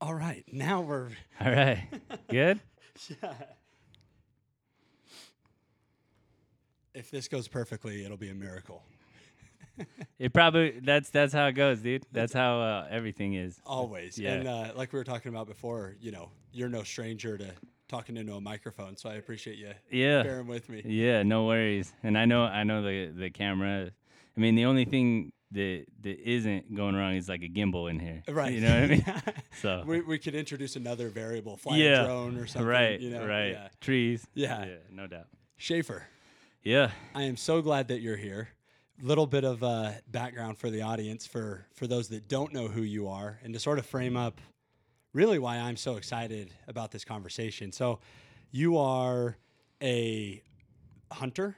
All right, now we're All right. Good? yeah. If this goes perfectly, it'll be a miracle. It probably that's that's how it goes, dude. That's how uh, everything is. Always. Yeah. And uh, like we were talking about before, you know, you're no stranger to talking into a microphone, so I appreciate you Yeah. bearing with me. Yeah, no worries. And I know I know the the camera. I mean, the only thing that that isn't going wrong is like a gimbal in here. Right. You know what I mean? So we, we could introduce another variable, fly yeah. a drone or something. Right. You know? right. Yeah. Trees. Yeah. Yeah. No doubt. Shafer, Yeah. I am so glad that you're here. Little bit of uh, background for the audience, for for those that don't know who you are, and to sort of frame up really why I'm so excited about this conversation. So, you are a hunter,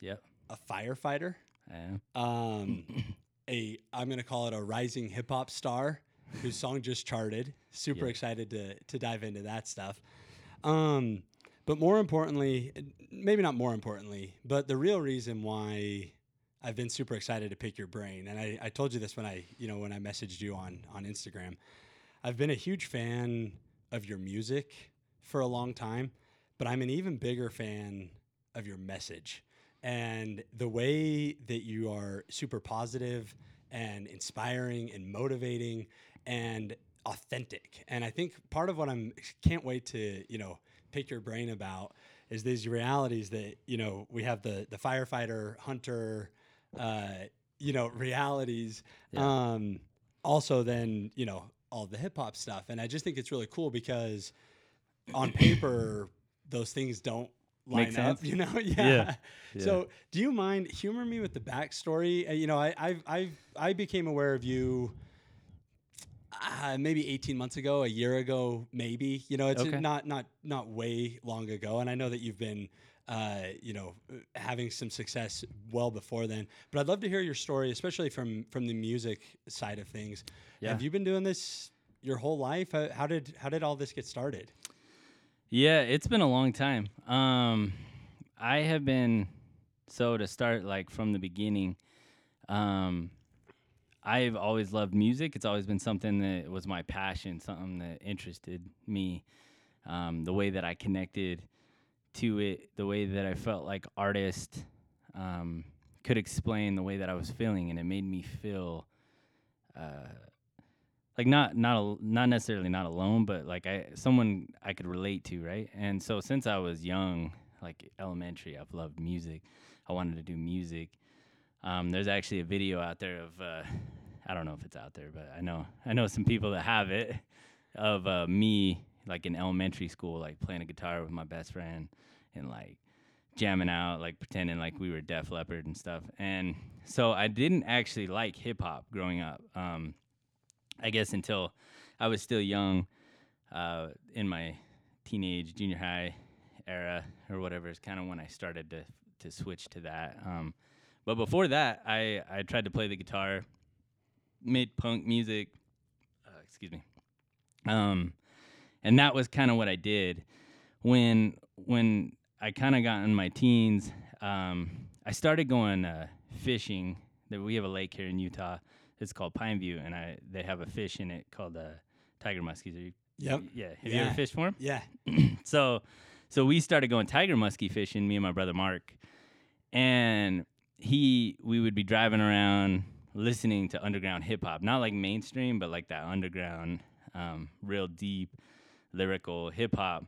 Yep. a firefighter, I am. um, a I'm gonna call it a rising hip hop star whose song just charted. Super Yeah. excited to to dive into that stuff. Um, but more importantly, maybe not more importantly, but the real reason why I've been super excited to pick your brain, and I, I told you this when I you know when I messaged you on on Instagram. I've been a huge fan of your music for a long time, but I'm an even bigger fan of your message and the way that you are super positive and inspiring and motivating and authentic. And I think part of what I'm can't wait to, you know, pick your brain about is these realities that, you know, we have the the firefighter, hunter, uh, you know, realities. Yeah. Um also then, you know, all the hip hop stuff. And I just think it's really cool because on paper those things don't line Make up, sense. you know? yeah. Yeah. So, do you mind humor me with the backstory? Uh, you know, I I've, I've I became aware of you uh, maybe 18 months ago, a year ago, maybe. You know, it's Okay. not not not way long ago, and I know that you've been. Uh, you know, having some success well before then, but I'd love to hear your story, especially from from the music side of things. Yeah. Have you been doing this your whole life? How did how did all this get started? Yeah, it's been a long time. Um, I have been so to start like from the beginning. Um, I've always loved music. It's always been something that was my passion, something that interested me. Um, the way that I connected to it, the way that I felt like artist um, could explain the way that I was feeling, and it made me feel. Uh, like not not al- not necessarily not alone, but like I someone I could relate to, right? And so since I was young, like elementary, I've loved music. I wanted to do music. Um, there's actually a video out there of uh, I don't know if it's out there, but I know I know some people that have it of uh, me like in elementary school, like playing a guitar with my best friend and like jamming out, like pretending like we were Def Leppard and stuff. And so I didn't actually like hip hop growing up. Um, I guess until I was still young, uh, in my teenage, junior high era or whatever is kind of when I started to to switch to that. Um, but before that, I I tried to play the guitar, made punk music. Uh, excuse me. Um, and that was kind of what I did when when I kind of got in my teens. Um, I started going uh, fishing. We have a lake here in Utah. It's called Pine View, and I they have a fish in it called uh, tiger muskies. Are you, Yep. yeah. Have you ever fished for 'em? Yeah. so so we started going tiger muskie fishing me and my brother mark and he we would be driving around listening to underground hip hop not like mainstream but like that underground um, real deep lyrical hip hop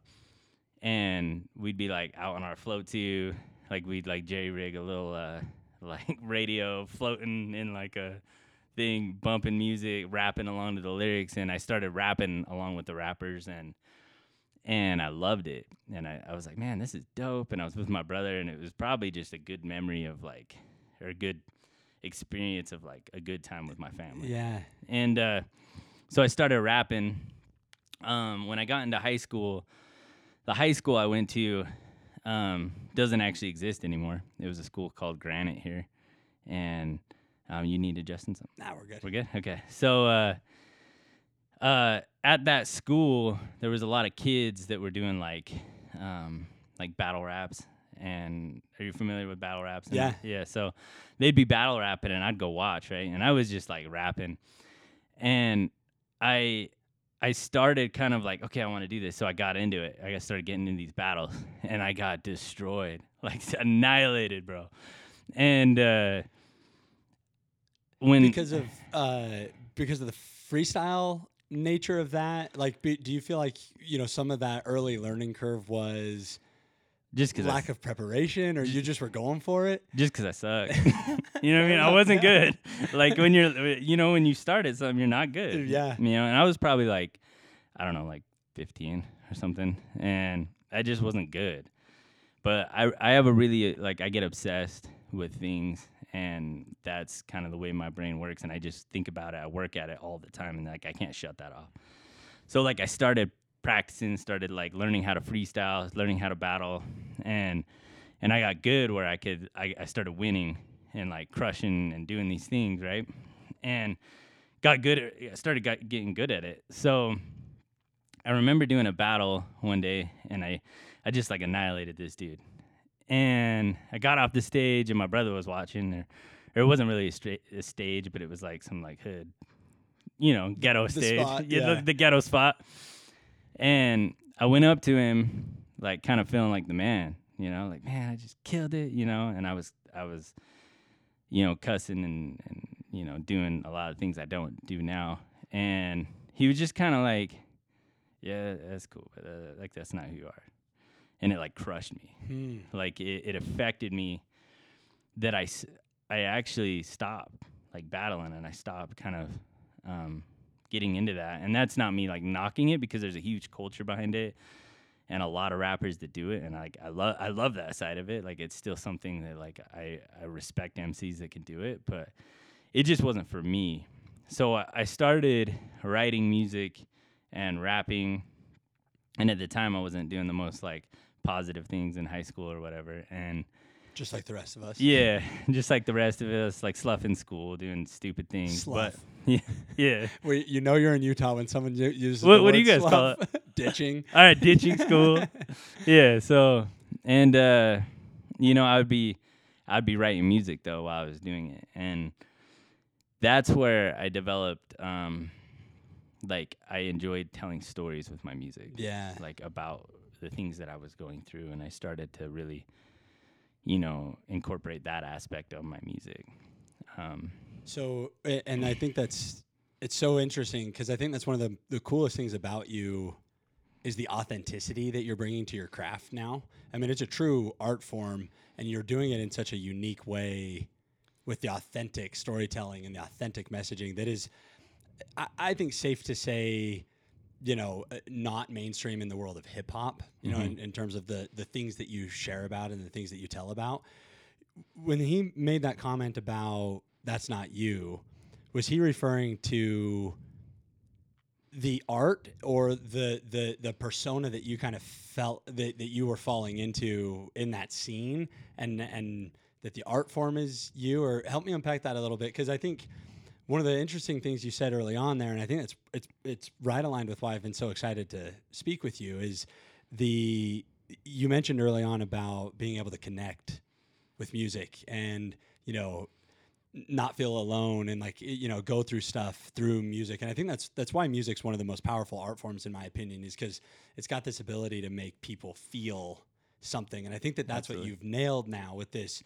and we'd be like out on our float too like we'd like jerry rig a little uh, like radio floating in like a thing bumping music rapping along to the lyrics and i started rapping along with the rappers and and I loved it. And I, I was like, man, this is dope. And I was with my brother, and it was probably just a good memory of like, or a good experience of like a good time with my family. Yeah. And uh, so I started rapping. Um, when I got into high school, the high school I went to um, doesn't actually exist anymore. It was a school called Granite here. And um, you need adjusting something. Now we're good. We're good. Okay. So uh, uh, at that school, there was a lot of kids that were doing like um, like battle raps. And are you familiar with battle raps? and- Yeah. Yeah. So they'd be battle rapping, and I'd go watch, right? And I was just like rapping, and I I started kind of like, okay, I want to do this. So I got into it. I started getting into these battles and I got destroyed, like annihilated, bro. And uh, when because of uh, because of the freestyle nature of that, like, be, do you feel like you know some of that early learning curve was just because lack of preparation, or you just were going for it? just because I suck. you know what I mean? I wasn't good. Like when you're, you know, when you started something, you're not good. Yeah. You know, and I was probably like, I don't know, like 15 or something, and I just wasn't good. But I, I have a really like I get obsessed with things, and that's kind of the way my brain works, and I just think about it. I work at it all the time, and like I can't shut that off. So like I started practicing, started like learning how to freestyle, learning how to battle, and and I got good where I could I, I started winning and like crushing and doing these things right, and got good at started got, getting good at it. So I remember doing a battle one day, and I I just like annihilated this dude, and I got off the stage, and my brother was watching, or, or it wasn't really a, stra- a stage, but it was like some like hood, you know, ghetto The stage, spot, yeah, yeah. The, the ghetto spot. And I went up to him, like kind of feeling like the man, you know, like man, I just killed it, you know. And I was, I was, you know, cussing and and you know doing a lot of things I don't do now. And he was just kind of like, yeah, that's cool, but uh, like that's not who you are. And it like crushed me Hmm. like it, it affected me that I, I actually stopped like battling and I stopped kind of um, getting into that. And that's not me like knocking it because there's a huge culture behind it and a lot of rappers that do it. And like I love I love that side of it. Like it's still something that like I, I respect MCs that can do it, but it just wasn't for me. So I, I started writing music and rapping. And at the time I wasn't doing the most like positive things in high school or whatever. And Just like the rest of us. yeah, just like the rest of us, like sloughing school, doing stupid things. But yeah, yeah. Well, you know you're in Utah when someone uses. What- what do you guys call it? Ditching. All right, ditching school. yeah. So and uh, you know, I would be, I'd be writing music though while I was doing it, and that's where I developed. Um, like I enjoyed telling stories with my music. Yeah. like about the things that I was going through, and I started to really, you know, incorporate that aspect of my music. Um, So, and I think that's it's so interesting because I think that's one of the the coolest things about you is the authenticity that you're bringing to your craft now. I mean, it's a true art form, and you're doing it in such a unique way with the authentic storytelling and the authentic messaging that is, I, I think, safe to say, you know, uh, not mainstream in the world of hip hop. You know, Mhm. in, in terms of the the things that you share about and the things that you tell about. When he made that comment about that's not you, was he referring to the art or the the the persona that you kind of felt that, that you were falling into in that scene and and that the art form is you or help me unpack that a little bit because I think one of the interesting things you said early on there and I think it's it's it's right aligned with why I've been so excited to speak with you is the you mentioned early on about being able to connect with music and you know not feel alone and like you know go through stuff through music. And i think that's that's why music's one of the most powerful art forms in my opinion is because it's got this ability to make people feel something. And i think that that's what you've nailed now with this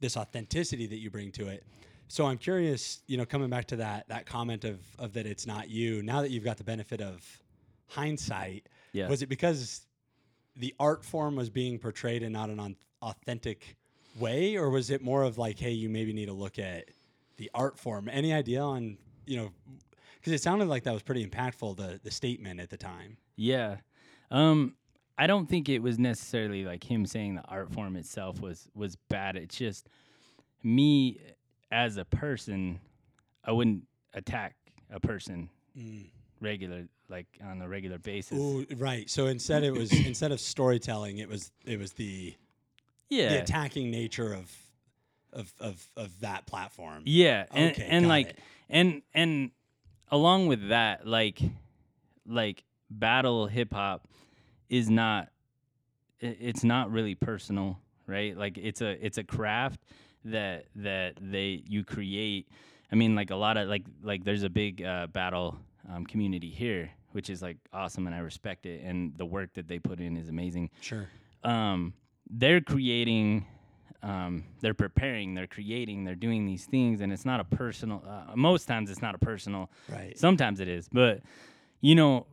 this authenticity that you bring to it so i'm curious you know coming back to that that comment of of that it's not you now that you've got the benefit of hindsight yeah. was it because the art form was being portrayed in not an authentic way, or was it more of like, hey, you maybe need to look at the art form? Any idea on, you know, because it sounded like that was pretty impactful, the the statement at the time. Yeah. Um I don't think it was necessarily like him saying the art form itself was was bad. It's just me as a person, I wouldn't attack a person mm. regular like on a regular basis. Ooh, right. So instead, it was instead of storytelling, it was it was the yeah. the attacking nature of of of of that platform. Yeah, and, Okay, and like it. and and along with that, like like battle hip hop is not it's not really personal, right? Like it's a it's a craft that that they you create. I mean, like a lot of like like there's a big uh, battle um, community here which is like awesome and I respect it and the work that they put in is amazing. Sure. Um, they're creating um, they're preparing, they're creating, they're doing these things, and it's not a personal. Uh, most times, it's not a personal. Right. Sometimes it is, but you know,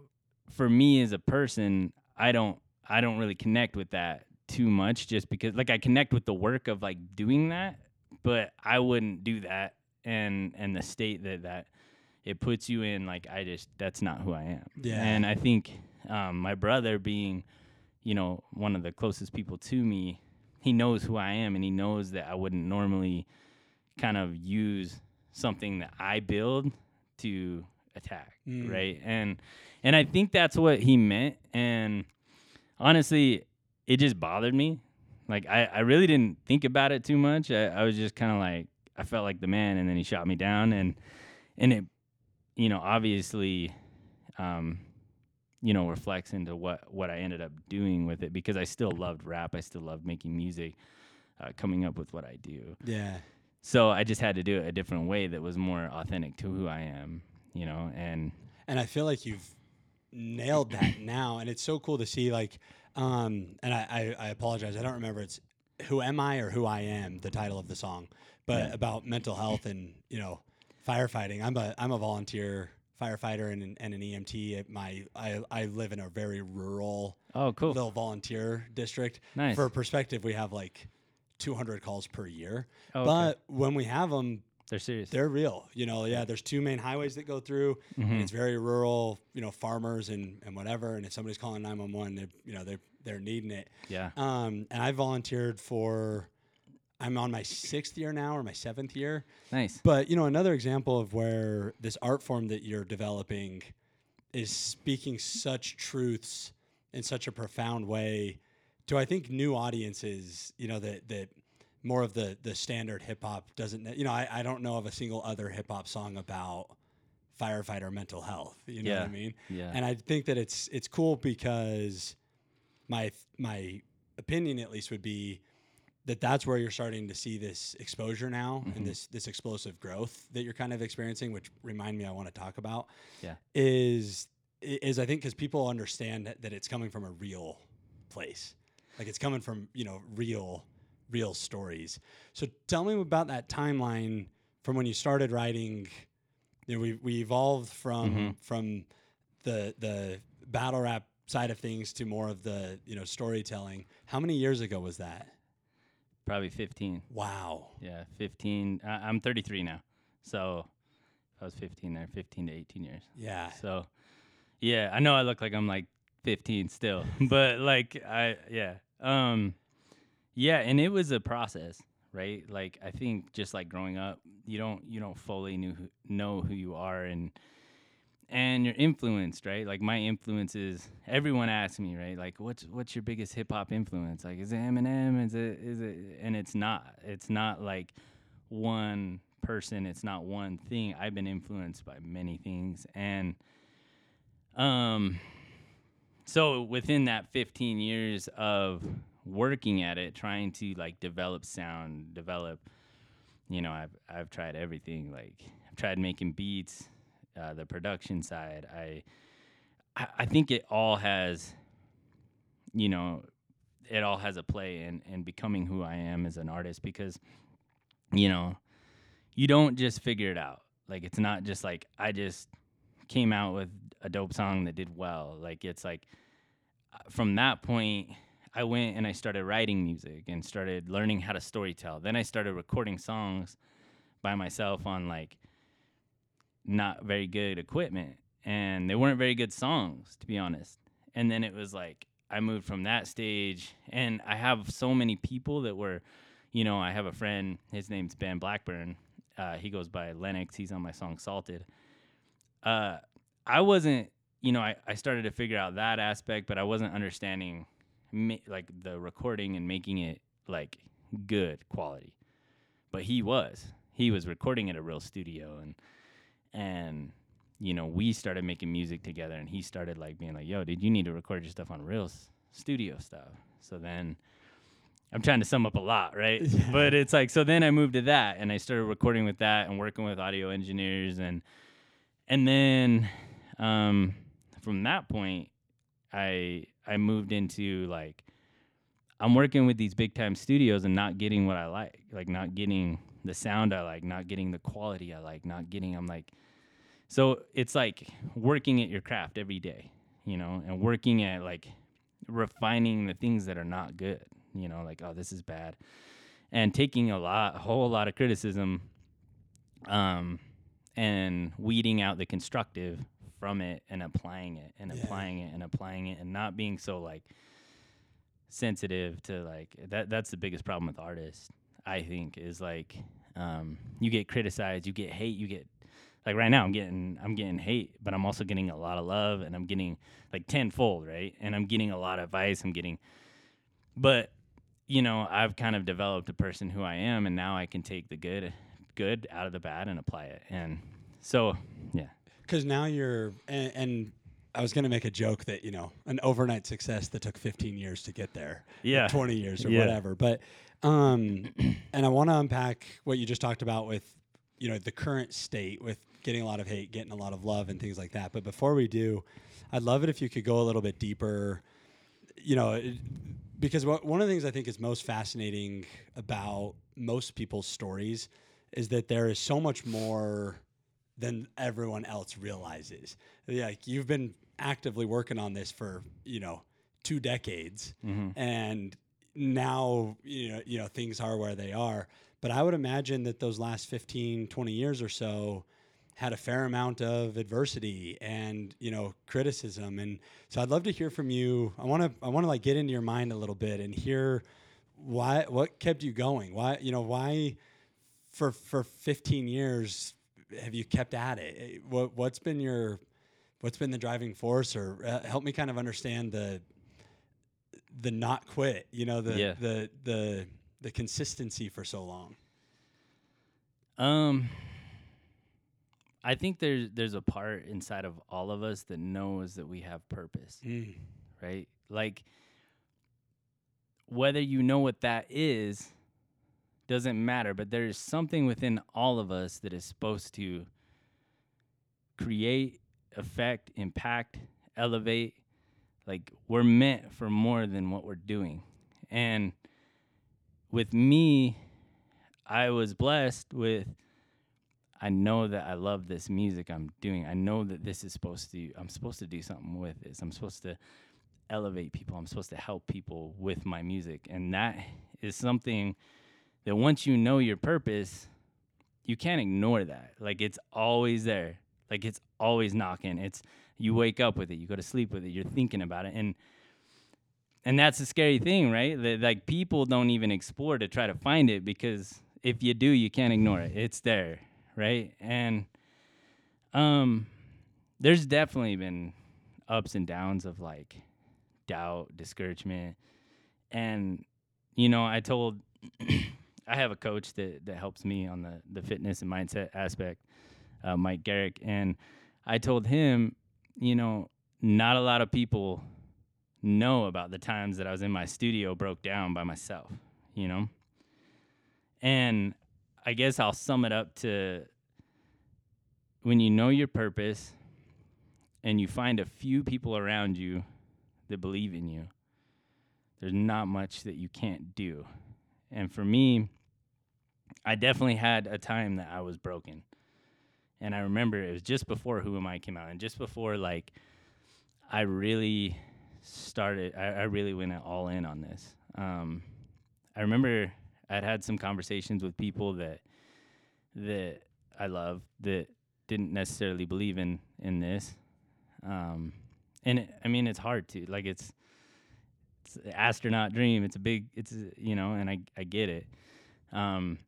for me as a person, I don't, I don't really connect with that too much, just because, like, I connect with the work of like doing that, but I wouldn't do that, and and the state that that it puts you in, like, I just that's not who I am. Yeah. And I think um, my brother being, you know, one of the closest people to me he knows who I am and he knows that I wouldn't normally kind of use something that I build to attack, Mm. right? And and I think that's what he meant and honestly, it just bothered me. Like I, I really didn't think about it too much. I, I was just kind of like I felt like the man and then he shot me down and and it you know, obviously um you know reflects into what what I ended up doing with it because I still loved rap. I still loved making music, uh, coming up with what I do. Yeah. So I just had to do it a different way that was more authentic to who I am. You know, and And I feel like you've nailed that now. And it's so cool to see like um and I, I, I apologize, I don't remember it's who am I or who I am, the title of the song. But Yeah. about mental health and, you know, firefighting. I'm a I'm a volunteer firefighter and an, and an EMT at my I, I live in a very rural oh, cool, little volunteer district. nice. For perspective, we have like 200 calls per year. Oh, okay. But when we have them, they're serious. they're real. You know, yeah, there's two main highways that go through, and Mhm. it's very rural. You know, farmers and, and whatever. And if somebody's calling 911, they you know they they're needing it. yeah. Um, and I volunteered for. I'm on my sixth year now, or my seventh year. Nice. But you know, another example of where this art form that you're developing is speaking such truths in such a profound way to I think new audiences. You know that that more of the the standard hip hop doesn't. You know, I, I don't know of a single other hip hop song about firefighter mental health. You know what I mean? Yeah. And I think that it's it's cool because my my opinion at least would be that that's where you're starting to see this exposure now Mhm. and this this explosive growth that you're kind of experiencing which remind me I want to talk about Yeah. is is I think cuz people understand that, that it's coming from a real place like it's coming from you know real real stories so tell me about that timeline from when you started writing you know we we evolved from Mhm. from the the battle rap side of things to more of the you know storytelling how many years ago was that Probably 15. wow Yeah, 15. I, I'm 33 now, so I was 15 there, 15 to 18 years. yeah So, yeah, I know I look like I'm like 15 still, but like I, yeah, um, yeah, and it was a process, right? Like I think just like growing up, you don't you don't fully knew who, know who you are and and you're influenced, right? Like my influences, everyone asks me, right? Like what's what's your biggest hip hop influence? Like is it Eminem? Is it is it? And it's not. It's not like one person. It's not one thing. I've been influenced by many things, and um, so within that 15 years of working at it, trying to like develop sound, develop, you know, I've I've tried everything. Like I've tried making beats, uh, the production side. I, I I think it all has, you know, it all has a play in in becoming who I am as an artist because, you know, you don't just figure it out. Like it's not just like I just came out with a dope song that did well. Like it's like uh, from that point I went and I started writing music and started learning how to storytell. Then I started recording songs by myself on like not very good equipment and they weren't very good songs to be honest. And then it was like I moved from that stage and I have so many people that were you know, I have a friend, his name's Ben Blackburn. Uh, he goes by Lennox. He's on my song Salted. Uh, I wasn't, you know, I, I started to figure out that aspect, but I wasn't understanding ma- like the recording and making it like good quality. But he was. He was recording at a real studio and and you know, we started making music together and he started like being like, "Yo, did you need to record your stuff on real s- studio stuff?" So then I'm trying to sum up a lot, right? Yeah. But it's like so then I moved to that and I started recording with that and working with audio engineers and and then um from that point, I I moved into like I'm working with these big time studios and not getting what I like, like not getting the sound I like, not getting the quality I like, not getting. I'm like, so it's like working at your craft every day, you know, and working at like refining the things that are not good, you know, like oh this is bad, and taking a lot, a whole lot of criticism, um, and weeding out the constructive from it and applying it and Yeah. applying it and applying it and not being so like sensitive to like that that's the biggest problem with artists i think is like um you get criticized you get hate you get like right now i'm getting i'm getting hate but i'm also getting a lot of love and i'm getting like tenfold right? And i'm getting a lot of advice i'm getting but you know i've kind of developed a person who i am and now i can take the good good out of the bad and apply it. And so yeah Because now you're, and, and I was going to make a joke that, you know, an overnight success that took 15 years to get there. Yeah. 20 years or Yeah. whatever. But, um, and I want to unpack what you just talked about with, you know, the current state with getting a lot of hate, getting a lot of love and things like that. But before we do, I'd love it if you could go a little bit deeper, you know, it, because what, one of the things I think is most fascinating about most people's stories is that there is so much more than everyone else realizes. Like you've been actively working on this for, you know, two decades mm-hmm. and now, you know, you know, things are where they are. But I would imagine that those last 15, 20 years or so had a fair amount of adversity and, you know, criticism. And so I'd love to hear from you. I want to I want to like get into your mind a little bit and hear why what kept you going? Why, you know, why for for 15 years have you kept at it? Eh, What what's been your what's been the driving force, or uh, help me kind of understand the the not quit. You know, the Yeah. the the the consistency for so long. Um, I think there's there's a part inside of all of us that knows that we have purpose, right? Like whether you know what that is doesn't matter, but there is something within all of us that is supposed to create, affect, impact, elevate. Like we're meant for more than what we're doing. And with me, I was blessed with I know that I love this music I'm doing. I know that this is supposed to I'm supposed to do something with this. I'm supposed to elevate people. I'm supposed to help people with my music. And that is something that once you know your purpose, you can't ignore that. Like it's always there. Like it's always knocking. It's you wake up with it, you go to sleep with it, you're thinking about it. And and that's the scary thing, right? That like people don't even explore to try to find it because if you do, you can't ignore it. It's there, right? And um there's definitely been ups and downs of like doubt, discouragement. And you know, I told I have a coach that that helps me on the the fitness and mindset aspect, uh, Mike Garrick, and I told him, you know, not a lot of people know about the times that I was in my studio broke down by myself, you know? And I guess I'll sum it up to when you know your purpose and you find a few people around you that believe in you, there's not much that you can't do. And for me, I definitely had a time that I was broken. And I remember it was just before Who Am I came out and just before like I really started I, I really went all in on this. Um, I remember I'd had some conversations with people that that I love that didn't necessarily believe in in this. Um, and it, I mean it's hard to like it's it's astronaut dream. It's a big it's you know and I I get it. Um,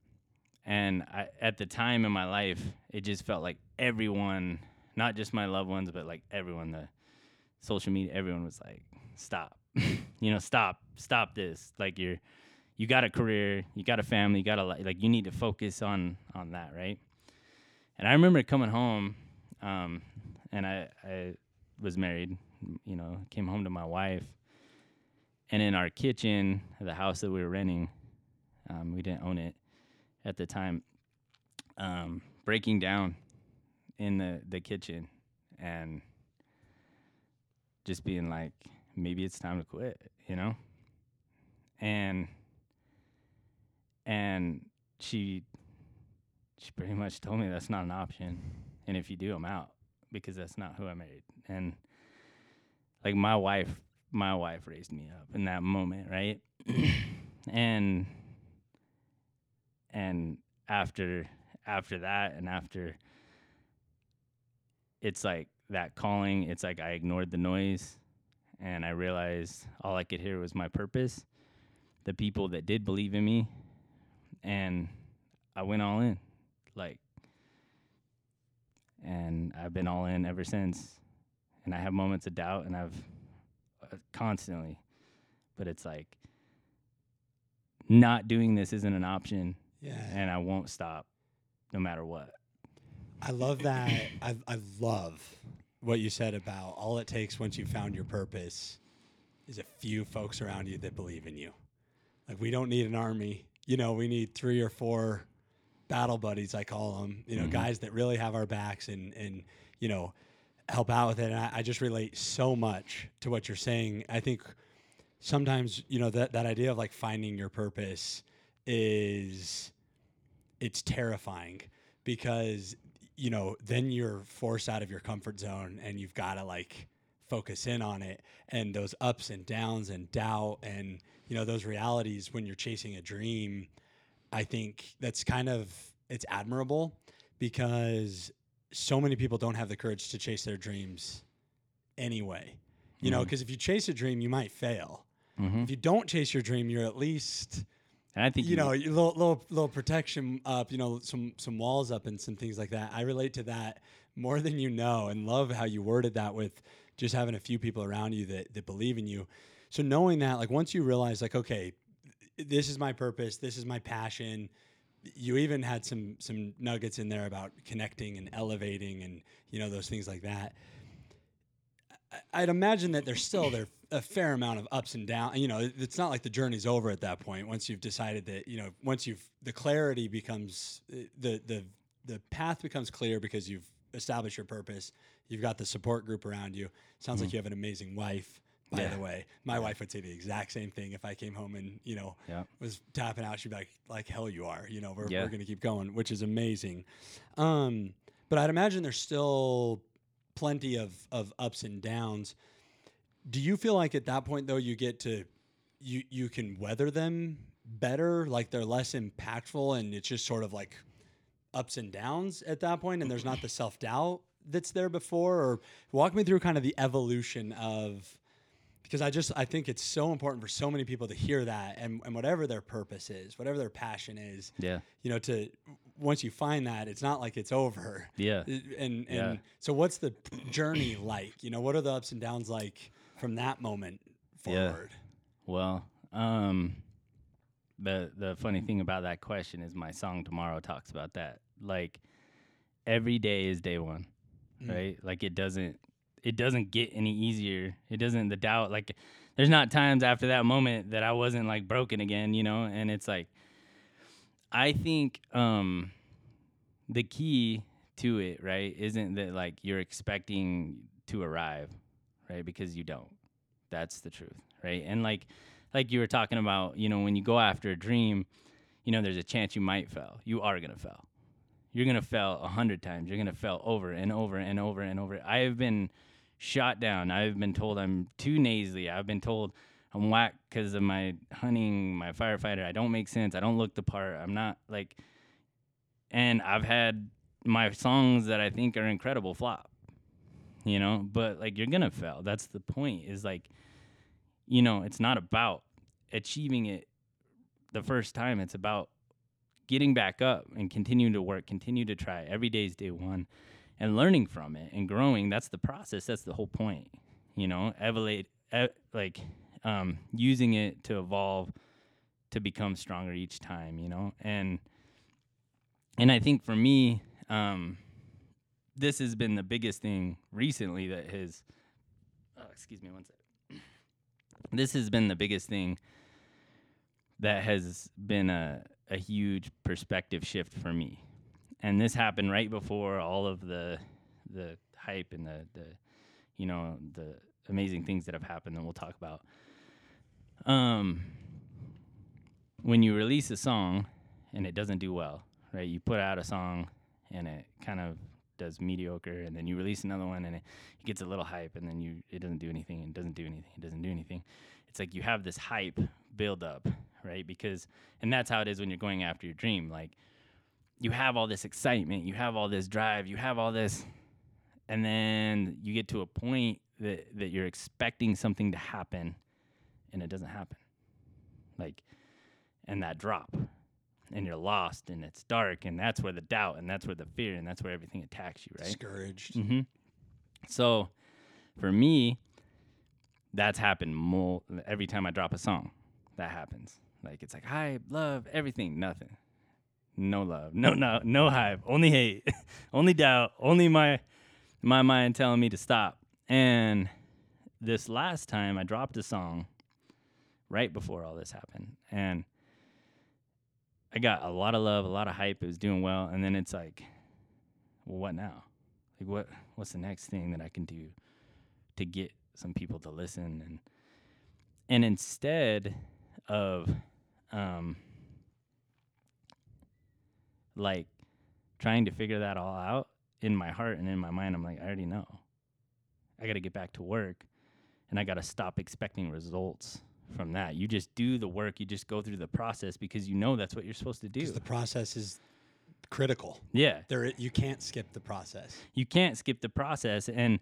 and I, at the time in my life, it just felt like everyone, not just my loved ones, but like everyone, the social media, everyone was like, stop, you know, stop, stop this. Like you're, you got a career, you got a family, you got a li- like you need to focus on on that, right? And I remember coming home, um, and I I was married, you know, came home to my wife, and in our kitchen, the house that we were renting, um, we didn't own it at the time, um, breaking down in the the kitchen, and just being like, maybe it's time to quit, you know? And and she she pretty much told me that's not an option. And if you do, I'm out because that's not who I married. And like my wife my wife raised me up in that moment, right? and and after after that and after it's like that calling, it's like I ignored the noise and I realized all I could hear was my purpose, the people that did believe in me, and I went all in. Like and I've been all in ever since. And I have moments of doubt and I've uh, constantly but it's like not doing this isn't an option Yeah. and I won't stop no matter what. I love that. I, I love what you said about all it takes once you found your purpose is a few folks around you that believe in you. Like we don't need an army. You know, we need three or four battle buddies, I call them. You know, Mhm. guys that really have our backs and and you know help out with it. And I, I just relate so much to what you're saying. I think sometimes you know that that idea of like finding your purpose is it's terrifying because you know then you're forced out of your comfort zone and you've got to like focus in on it and those ups and downs and doubt and you know those realities when you're chasing a dream i think that's kind of it's admirable because so many people don't have the courage to chase their dreams anyway you know Mhm. because if you chase a dream you might fail Mm-hmm. if you don't chase your dream you're at least And I think you know, you little little little protection up, you know, some some walls up and some things like that. I relate to that more than you know, and love how you worded that with just having a few people around you that that believe in you. So knowing that, like, once you realize, like, okay, this is my purpose, this is my passion. You even had some some nuggets in there about connecting and elevating, and you know those things like that. I'd imagine that there's still there a fair amount of ups and downs. You know, it's not like the journey's over at that point. Once you've decided that, you know, once you've the clarity becomes uh, the the the path becomes clear because you've established your purpose. You've got the support group around you. Sounds like you have an amazing wife. By Yeah. the way, my wife would say the exact same thing if I came home and you know Yeah. was tapping out. She'd be like, "Like hell, you are." You know, we're Yeah. we're gonna keep going, which is amazing. Um, but I'd imagine there's still plenty of of ups and downs. Do you feel like at that point though you get to you you can weather them better, like they're less impactful and it's just sort of like ups and downs at that point and there's not the self-doubt that's there before or walk me through kind of the evolution of because I just I think it's so important for so many people to hear that and, and whatever their purpose is, whatever their passion is, Yeah. you know, to once you find that, it's not like it's over. Yeah. And and Yeah. so what's the journey like? You know, what are the ups and downs like from that moment Yeah. forward? Well, um, the the funny thing about that question is my song tomorrow talks about that. Like every day is day one, Mm. right? Like it doesn't it doesn't get any easier. It doesn't the doubt like there's not times after that moment that I wasn't like broken again, you know? And it's like I think um the key to it, right, isn't that like you're expecting to arrive, right? Because you don't. That's the truth, right? And like like you were talking about, you know, when you go after a dream, you know, there's a chance you might fail. You are gonna fail. You're gonna fail a hundred times. You're gonna fail over and over and over and over. I have been shot down. I've been told I'm too nasally. I've been told I'm whack because of my hunting, my firefighter. I don't make sense. I don't look the part. I'm not like, and I've had my songs that I think are incredible flop. You know, but like you're gonna fail. That's the point. Is like, you know, it's not about achieving it the first time. It's about getting back up and continuing to work, continue to try. Every day is day one, and learning from it and growing. That's the process. That's the whole point. You know, evaluate, like um, using it to evolve, to become stronger each time. You know, and and I think for me, um, this has been the biggest thing recently that has. Oh, excuse me one second. This has been the biggest thing that has been a a huge perspective shift for me, and this happened right before all of the the hype and the the you know the amazing things that have happened that we'll talk about. Um, when you release a song and it doesn't do well, right? You put out a song and it kind of does mediocre, and then you release another one and it, it gets a little hype, and then you it doesn't do anything, and doesn't do anything, it doesn't do anything. It's like you have this hype build up, right? Because and that's how it is when you're going after your dream. Like you have all this excitement, you have all this drive, you have all this, and then you get to a point that that you're expecting something to happen, and it doesn't happen. Like, and that drop, and you're lost, and it's dark, and that's where the doubt, and that's where the fear, and that's where everything attacks you, right? Discouraged. Mm-hmm. So, for me, that's happened more every time I drop a song. That happens. Like it's like hype, love, everything, nothing. No love, no no no hype, only hate, only doubt, only my my mind telling me to stop. And this last time I dropped a song right before all this happened. And I got a lot of love, a lot of hype. It was doing well. And then it's like, well, what now? Like what what's the next thing that I can do to get some people to listen and and instead of um like trying to figure that all out in my heart and in my mind I'm like I already know. I got to get back to work and I got to stop expecting results from that. You just do the work, you just go through the process because you know that's what you're supposed to do. Because the process is critical. yeah. There, you can't skip the process. you can't skip the process and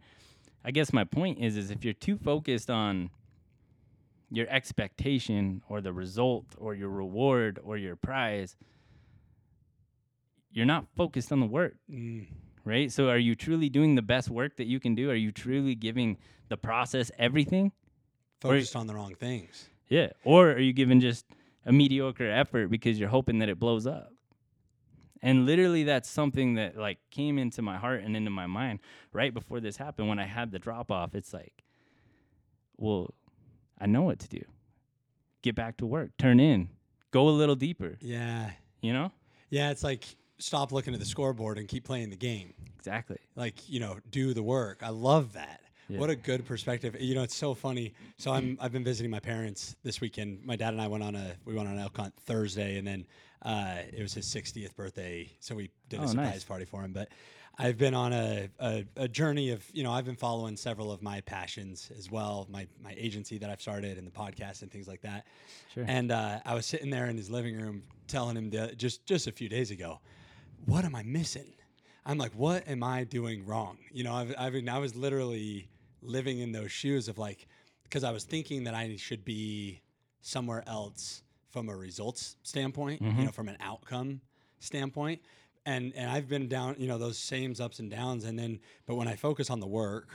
i guess my point is is if you're too focused on your expectation or the result or your reward or your prize you're not focused on the work Mm. right so are you truly doing the best work that you can do are you truly giving the process everything Focused on the wrong things. yeah or are you giving just a mediocre effort because you're hoping that it blows up and literally that's something that like came into my heart and into my mind right before this happened when i had the drop off it's like well i know what to do get back to work turn in go a little deeper Yeah. you know Yeah. It's like stop looking at the scoreboard and keep playing the game. exactly Like, you know, do the work. I love that. Yeah. What a good perspective. You know, it's so funny. So I'm I've been visiting my parents this weekend. My dad and I went on a we went on an elk hunt Thursday and then uh, it was his 60th birthday, so we did a Oh, surprise nice. party for him. But I've been on a, a, a journey of you know I've been following several of my passions as well, my my agency that I've started and the podcast and things like that. Sure. And uh, I was sitting there in his living room telling him the, just just a few days ago, what am I missing? I'm like, what am I doing wrong? You know, I've, I mean, I was literally living in those shoes of like, because I was thinking that I should be somewhere else from a results standpoint, you know, mm-hmm. from an outcome standpoint. And, and I've been down, you know, those same ups and downs. And then, but when I focus on the work,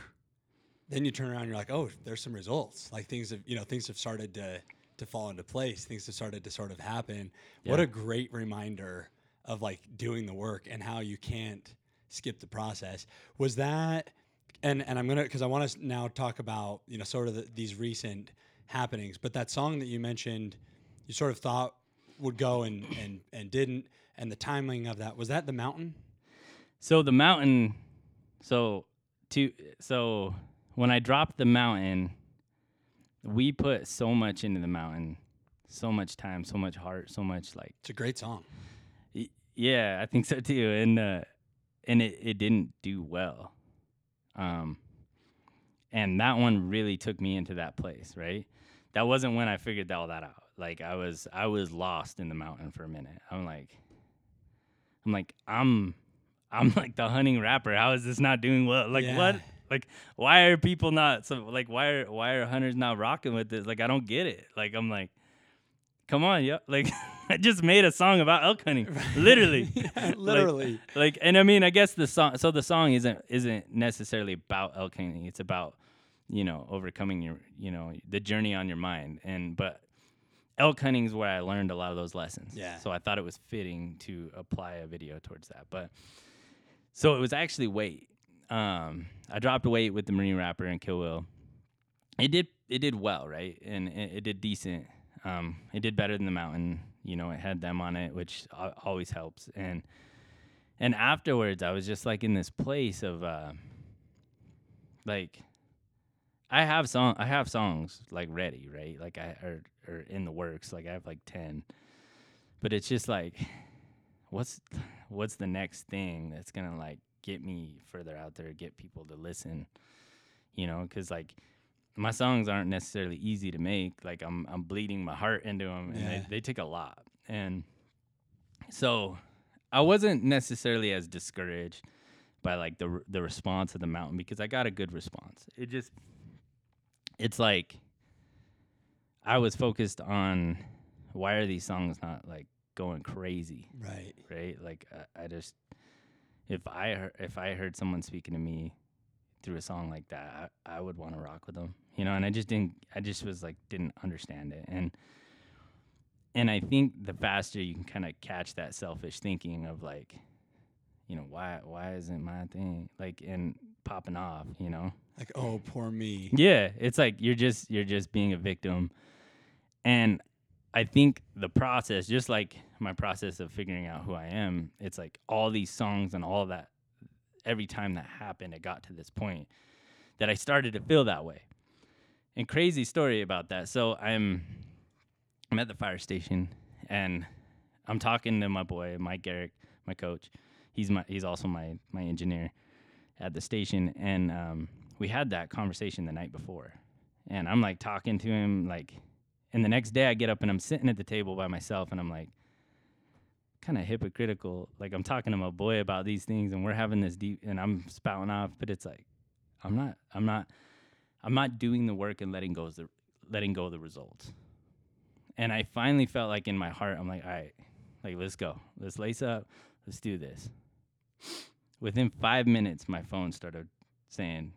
then you turn around and you're like, oh, there's some results. Like things have, you know, things have started to, to fall into place. Things have started to sort of happen. What a great reminder of like doing the work and how you can't skip the process. Was that, and and I'm gonna because I want to now talk about you know sort of the, these recent happenings, but that song that you mentioned, you sort of thought would go and and and didn't, and the timing of that was that the mountain. So the mountain, so to so when I dropped the mountain, we put so much into the mountain, so much time, so much heart, so much like It's a great song. y- yeah, I think so too. And uh, and it it didn't do well. Um, and that one really took me into that place, right? That wasn't when I figured all that out. Like I was I was lost in the mountain for a minute. I'm like I'm like I'm I'm like the hunting rapper. How is this not doing well? Like Yeah. what? Like why are people not so like why are why are hunters not rocking with this? Like I don't get it. Like I'm like come on, yo. Like I just made a song about elk hunting. Literally. Like- literally. like and I mean I guess the song so the song isn't isn't necessarily about elk hunting. It's about you know overcoming your you know the journey on your mind and but elk hunting is where I learned a lot of those lessons. Yeah. So I thought it was fitting to apply a video towards that. But so it was actually weight. Um, I dropped weight with the Marine Rapper and Kill Will. It did it did well, right? And it, it did decent. Um, it did better than the mountain. You know, it had them on it, which always helps. And and afterwards, I was just like in this place of uh, like I have song I have songs like ready, right? Like I are are in the works. Like I have like ten. But it's just like what's what's the next thing that's gonna like get me further out there, get people to listen, you know? Because like my songs aren't necessarily easy to make. Like I'm I'm bleeding my heart into them, and Yeah. they, they take a lot. And so I wasn't necessarily as discouraged by like the r- the response of the mountain because I got a good response. It just it's like I was focused on why are these songs not like going crazy, Right. right? Like I, I just if I heard, if I heard someone speaking to me through a song like that, I, I would want to rock with them, you know. And I just didn't. I just was like didn't understand it, and and I think the faster you can kind of catch that selfish thinking of like, you know, why why isn't my thing like and popping off, you know? Like, oh, poor me. Yeah, it's like you're just you're just being a victim. And I think the process, just like my process of figuring out who I am, it's like all these songs and all that every time that happened, it got to this point that I started to feel that way. And crazy story about that. So I'm I'm at the fire station and I'm talking to my boy, Mike Garrick, my coach. He's my he's also my my engineer at the station and um, we had that conversation the night before and i'm like talking to him like and the next day i get up and i'm sitting at the table by myself and i'm like kind of hypocritical like i'm talking to my boy about these things and we're having this deep and i'm spouting off but it's like i'm not i'm not i'm not doing the work and letting go of the letting go of the results and i finally felt like in my heart i'm like all right like let's go. Let's lace up. Let's do this. Within five minutes my phone started saying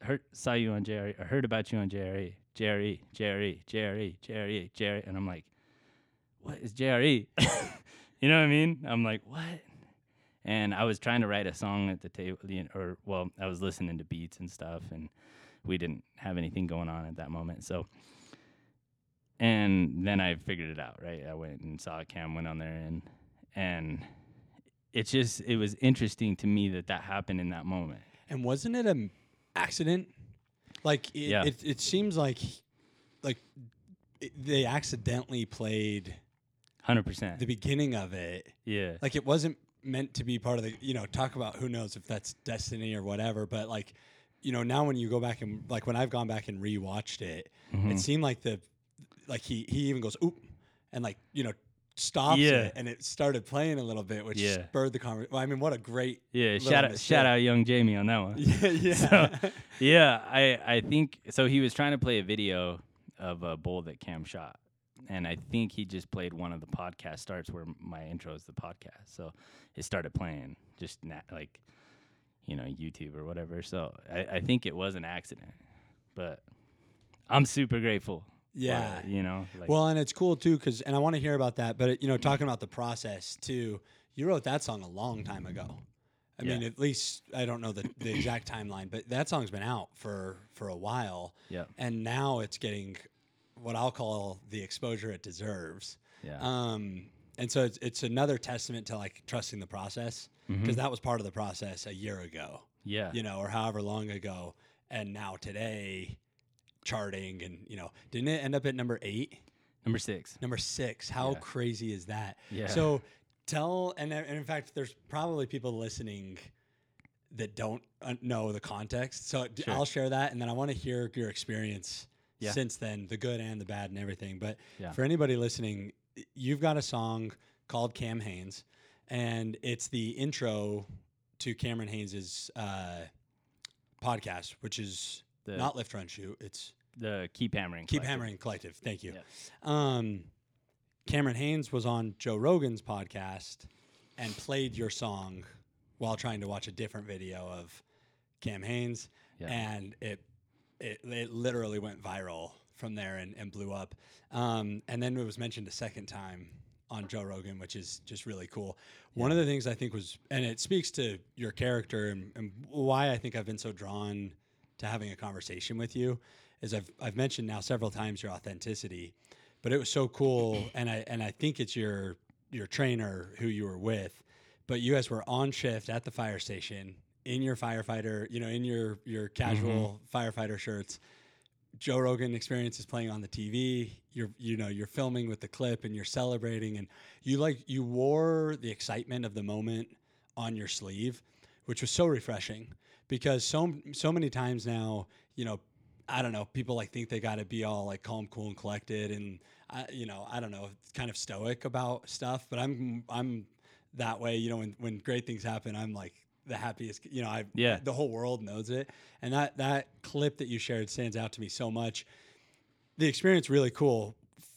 heard saw you on JRE I heard about you on Jerry, Jerry, Jerry, Jerry, Jerry, Jerry," and I'm like what is JRE you know what I mean? I'm like what? And I was trying to write a song at the table or well I was listening to beats and stuff and we didn't have anything going on at that moment so and then I figured it out right I went and saw a Cam went on there and and it's just it was interesting to me that that happened in that moment And wasn't it an accident? Like, it, Yeah. it, it seems like, like it, they accidentally played 100% the beginning of it. yeah Like, it wasn't meant to be part of the, you know, talk about who knows if that's destiny or whatever. But like, you know, now when you go back and like when I've gone back and rewatched it, Mhm. it seemed like the, like he he even goes oop, and like you know stops Yeah. it, and it started playing a little bit, which Yeah. spurred the conversation. Well, I mean, what a great Yeah, shout out, shout out, young Jamie on that one. yeah yeah. So- yeah, I I think so. He was trying to play a video of a bull that Cam shot, and I think he just played one of the podcast starts where my intro is the podcast. So it started playing just na- like you know YouTube or whatever. So I, I think it was an accident, but I'm super grateful. Yeah. it, you know. Like, Well, and it's cool too, because and I want to hear about that. But you know, talking about the process too, you wrote that song a long time ago. I mean, at least I don't know the, the exact timeline, but that song's been out for for a while, yeah, and now it's getting what I'll call the exposure it deserves. yeah, Um, and so it's, it's another testament to like trusting the process because Mhm. that was part of the process a year ago, yeah, you know, or however long ago, and now today, charting and you know, didn't it end up at number eight? Number six. Number six. How Yeah. crazy is that? Yeah. So tell, and, and in fact, there's probably people listening that don't uh, know the context. So Sure. I'll share that, and then I want to hear your experience Yeah. since then, the good and the bad and everything. But Yeah. for anybody listening, you've got a song called Cam Hanes, and it's the intro to Cameron Hanes's uh, podcast, which is The not Lift Run Shoot. It's the keep hammering. Keep Collective. Hammering Collective. Thank you. Um, Cameron Hanes was on Joe Rogan's podcast and played your song while trying to watch a different video of Cam Hanes, Yeah. and it, it it literally went viral from there and, and blew up. Um, and then it was mentioned a second time on Joe Rogan, which is just really cool. One of the things I think was, and it speaks to your character and, and why I think I've been so drawn to having a conversation with you, is I've I've mentioned now several times your authenticity, but it was so cool, and I and I think it's your your trainer who you were with, but you guys were on shift at the fire station in your firefighter, you know, in your your casual firefighter shirts. Joe Rogan Experience is playing on the TV. You're you know you're filming with the clip and you're celebrating and you like you wore the excitement of the moment on your sleeve, which was so refreshing because so so many times now you know I don't know people like think they got to be all like calm, cool, and collected and I, you know I don't know kind of stoic about stuff, but I'm I'm that way. You know when when great things happen, I'm like the happiest. You know I Yeah. the whole world knows it, and that that clip that you shared stands out to me so much. The experience really cool.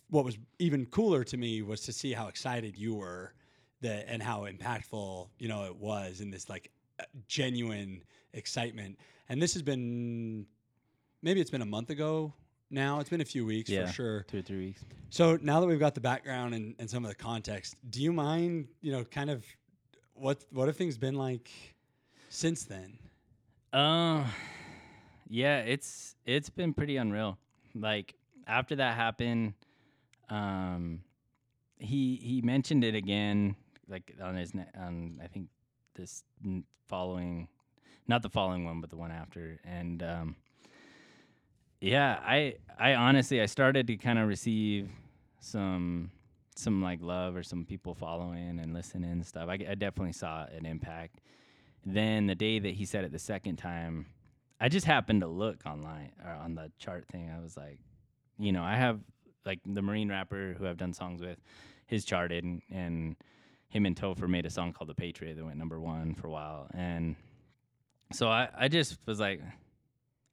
What was even cooler to me was to see how excited you were, that and how impactful you know it was in this like uh, genuine excitement. And this has been maybe it's been a month ago now. It's been a few weeks Yeah. for sure. Two or three weeks. So now that we've got the background and, and some of the context, do you mind, you know, kind of what what have things been like since then? Um, yeah, it's it's been pretty unreal. Like after that happened, um, he he mentioned it again, like on his ne- on I think this following, not the following one, but the one after, and um, yeah, I I honestly I started to kind of receive some some like love or some people following and listening and stuff. I, I definitely saw an impact. Then the day that he said it the second time, I just happened to look online or on the chart thing. I was like, you know, I have like the Marine rapper who I've done songs with, his charted and, and him and Topher made a song called The Patriot that went number one for a while. And so I, I just was like,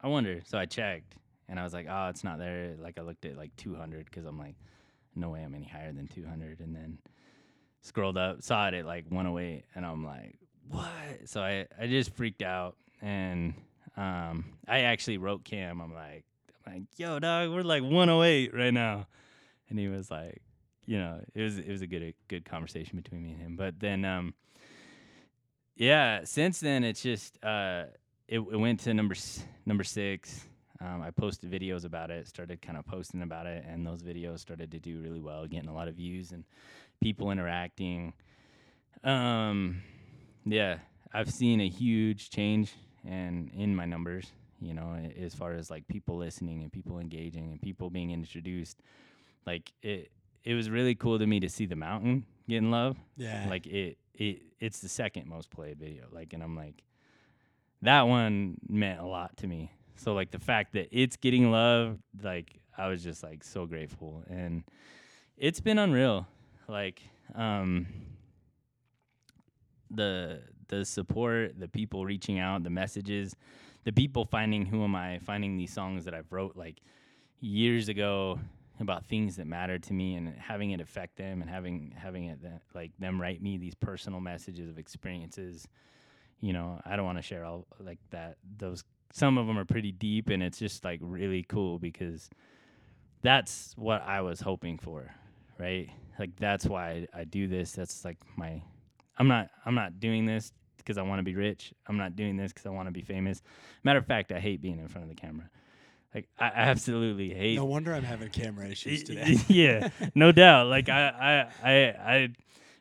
I wonder. So I checked and I was like, oh, it's not there. Like I looked at like 200 because I'm like, no way I'm any higher than 200. And then scrolled up, saw it at like 108, and I'm like, what? So I, I just freaked out. And um, I actually wrote Cam. I'm like, I'm like, yo, dog, we're like 108 right now. And he was like, you know, it was it was a good good conversation between me and him. But then, um, yeah, since then it's just uh, it, it went to number number six. Um, I posted videos about it, started kind of posting about it, and those videos started to do really well, getting a lot of views and people interacting. Um, yeah, I've seen a huge change and in my numbers. You know, as far as like people listening and people engaging and people being introduced, like it. It was really cool to me to see the mountain getting love Yeah. like it it it's the second most played video like and i'm like that one meant a lot to me so like the fact that it's getting love like i was just like so grateful and it's been unreal like um the the support the people reaching out the messages the people finding who am i finding these songs that i've wrote like years ago about things that matter to me and having it affect them and having having it that, like them write me these personal messages of experiences. You know i don't want to share all like that those some of them are pretty deep and it's just like really cool because that's what i was hoping for right? Like that's why I, I do this. That's like my i'm not i'm not doing this because i want to be rich i'm not doing this because i want to be famous matter of fact i hate being in front of the camera like i absolutely hate no wonder I'm having camera issues today. yeah, no doubt. Like I, I, I, I,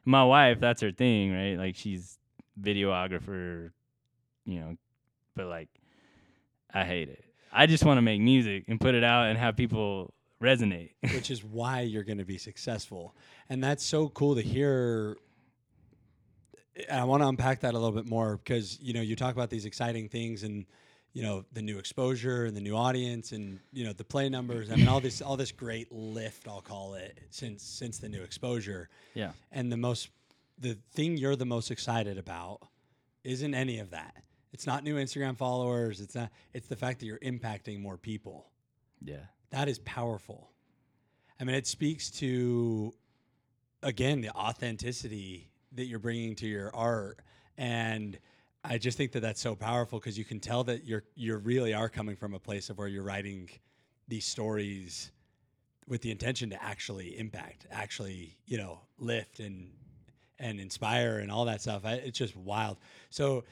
my wife, that's her thing, right? Like she's videographer, you know, but like I hate it. I just want to make music and put it out and have people resonate. which is why you're going to be successful. And that's so cool to hear. And I want to unpack that a little bit more because you know you talk about these exciting things and you know the new exposure and the new audience and you know the play numbers. I mean all this all this great lift I'll call it since since the new exposure. yeah, And the most the thing you're the most excited about isn't any of that. It's not new Instagram followers. It's not. It's the fact that you're impacting more people. yeah, That is powerful. I mean, it speaks to, again, the authenticity that you're bringing to your art. And I just think that that's so powerful because you can tell that you're, you really are coming from a place of where you're writing these stories with the intention to actually impact, actually, you know, lift and, and inspire and all that stuff. I, it's just wild. So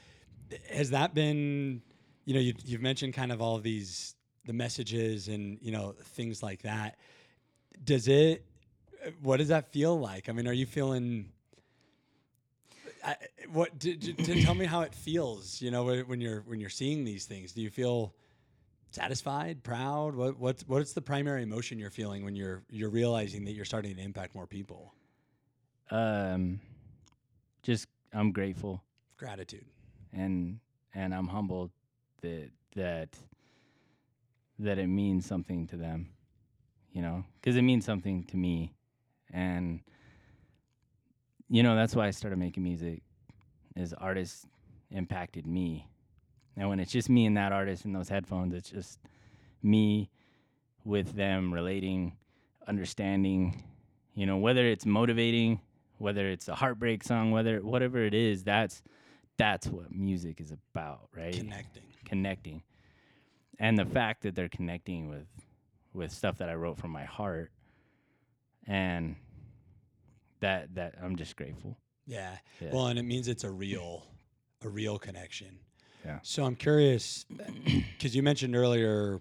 has that been, you know, you, you've mentioned kind of all of these, the messages and, you know, things like that. Does it, what does that feel like? I mean, are you feeling, I, what? D- d- tell me how it feels. You know, when, when you're when you're seeing these things, do you feel satisfied, proud? What what's what's the primary emotion you're feeling when you're you're realizing that you're starting to impact more people? Um, just I'm grateful Gratitude. and and I'm humbled that that that it means something to them, you know, because it means something to me, and you know that's why I started making music, is artists impacted me, and when it's just me and that artist in those headphones, it's just me with them relating, understanding, you know, whether it's motivating, whether it's a heartbreak song, whether whatever it is, that's that's what music is about, right? Connecting. Connecting. And the fact that they're connecting with with stuff that I wrote from my heart and that that I'm just grateful. Yeah. Yeah. Well, and it means it's a real a real connection. Yeah. So I'm curious because you mentioned earlier,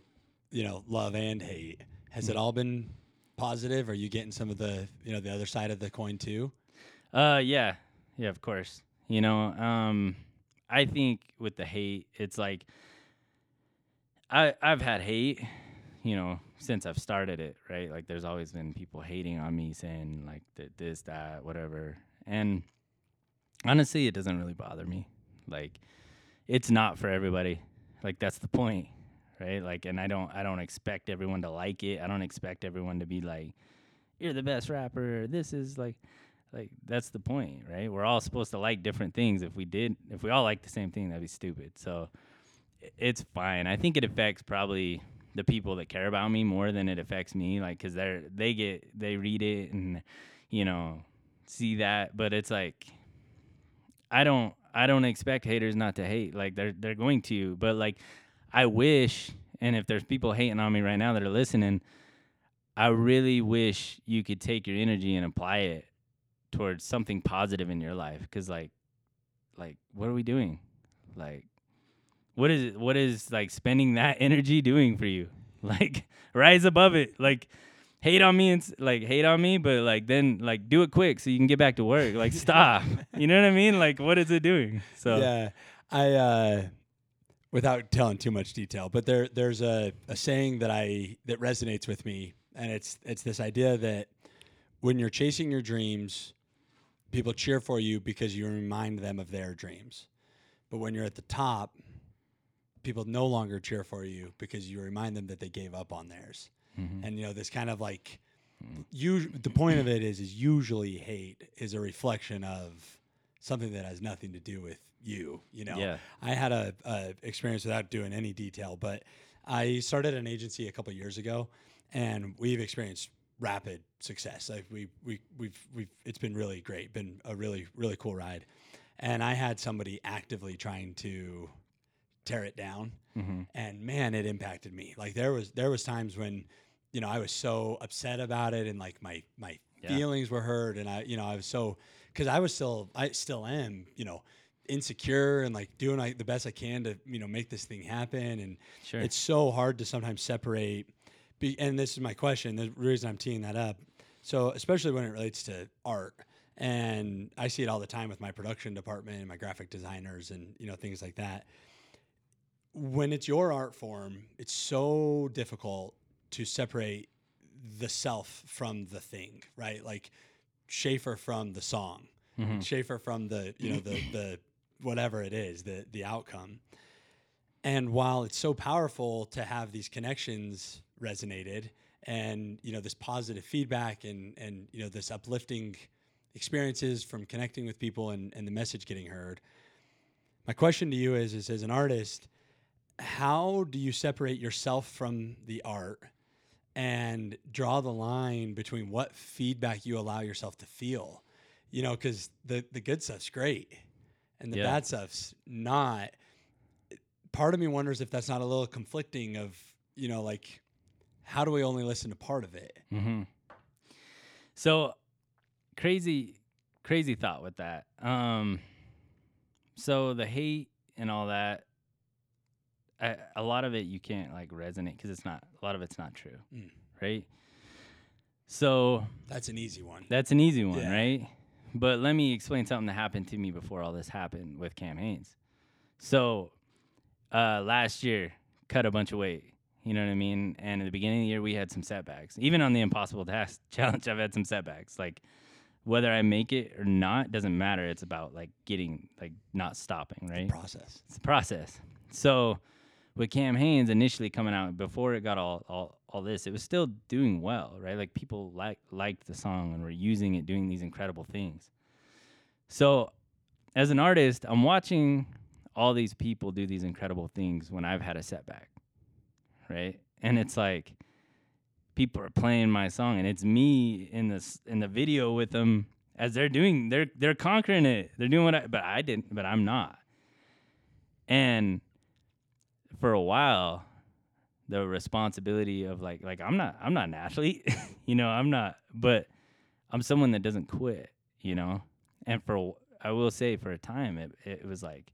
you know, love and hate. Has Mm-hmm. it all been positive? Are you getting some of the you know the other side of the coin too? Uh yeah. Yeah, of course. You know, um I think with the hate, it's like I I've had hate, you know, since I've started it, right? Like there's always been people hating on me saying like this that whatever. And honestly, it doesn't really bother me. Like it's not for everybody. Like that's the point, right? Like and I don't I don't expect everyone to like it. I don't expect everyone to be like you're the best rapper. This is like like that's the point, right? We're all supposed to like different things. If we did, if we all like the same thing, that'd be stupid. So it's fine. I think it affects probably the people that care about me more than it affects me, like because they're they get they read it and you know see that, but it's like I don't I don't expect haters not to hate. Like they're they're going to, but like I wish, and if there's people hating on me right now that are listening, I really wish you could take your energy and apply it towards something positive in your life because like like what are we doing like what is what is like spending that energy doing for you? Like rise above it. Like hate on me and like hate on me but like then like do it quick so you can get back to work. Like stop. You know what i mean? Like what is it doing? So Yeah, I uh, without telling too much detail, but there there's a, a saying that I that resonates with me, and it's it's this idea that when you're chasing your dreams, people cheer for you because you remind them of their dreams, but when you're at the top, people no longer cheer for you because you remind them that they gave up on theirs, Mhm. and you know this kind of like. You, the point of it is, is usually hate is a reflection of something that has nothing to do with you. You know, yeah I had a, a experience without doing any detail, but I started an agency a couple years ago, and we've experienced rapid success. Like we we we've we've it's been really great, been a really really cool ride, and I had somebody actively trying to tear it down, hmm and man, it impacted me. Like there was there was times when you know I was so upset about it, and like my my Yeah. feelings were hurt, and I you know I was so because I was still I still am you know insecure and like doing like, the best I can to you know make this thing happen, and sure it's so hard to sometimes separate. Be, and this is my question. The reason I'm teeing that up. So especially when it relates to art, and I see it all the time with my production department and my graphic designers, and you know things like that. When it's your art form, it's so difficult to separate the self from the thing, right? Like Shafer from the song, Mhm. Shafer from the you know the the whatever it is the the outcome. And while it's so powerful to have these connections resonated and you know this positive feedback and and you know this uplifting experiences from connecting with people and, and the message getting heard. My question to you is is as an artist, how do you separate yourself from the art and draw the line between what feedback you allow yourself to feel? You know, because the the good stuff's great and the Yeah. bad stuff's not. Part of me wonders if that's not a little conflicting of, you know, like how do we only listen to part of it? hmm So crazy, crazy thought with that. Um, so the hate and all that, I, a lot of it you can't like resonate because it's not. A lot of it's not true, Mm. right? So That's an easy one. that's an easy one, Yeah. right? But let me explain something that happened to me before all this happened with Cam Hanes. So uh, last year, cut a bunch of weight. You know what I mean? And at the beginning of the year, we had some setbacks. Even on the Impossible Task Challenge, I've had some setbacks. Like whether I make it or not doesn't matter. It's about like getting like not stopping, right? Process. It's a process. So with Cam Hanes initially coming out before it got all all all this, it was still doing well, right? Like people like liked the song and were using it, doing these incredible things. So as an artist, I'm watching all these people do these incredible things when I've had a setback, right? And it's like people are playing my song, and it's me in this in the video with them as they're doing they're they're conquering it. They're doing what I but I didn't, but I'm not. And for a while, the responsibility of like like I'm not I'm not an athlete, you know, I'm not, but I'm someone that doesn't quit, you know. And for I will say for a time it it was like,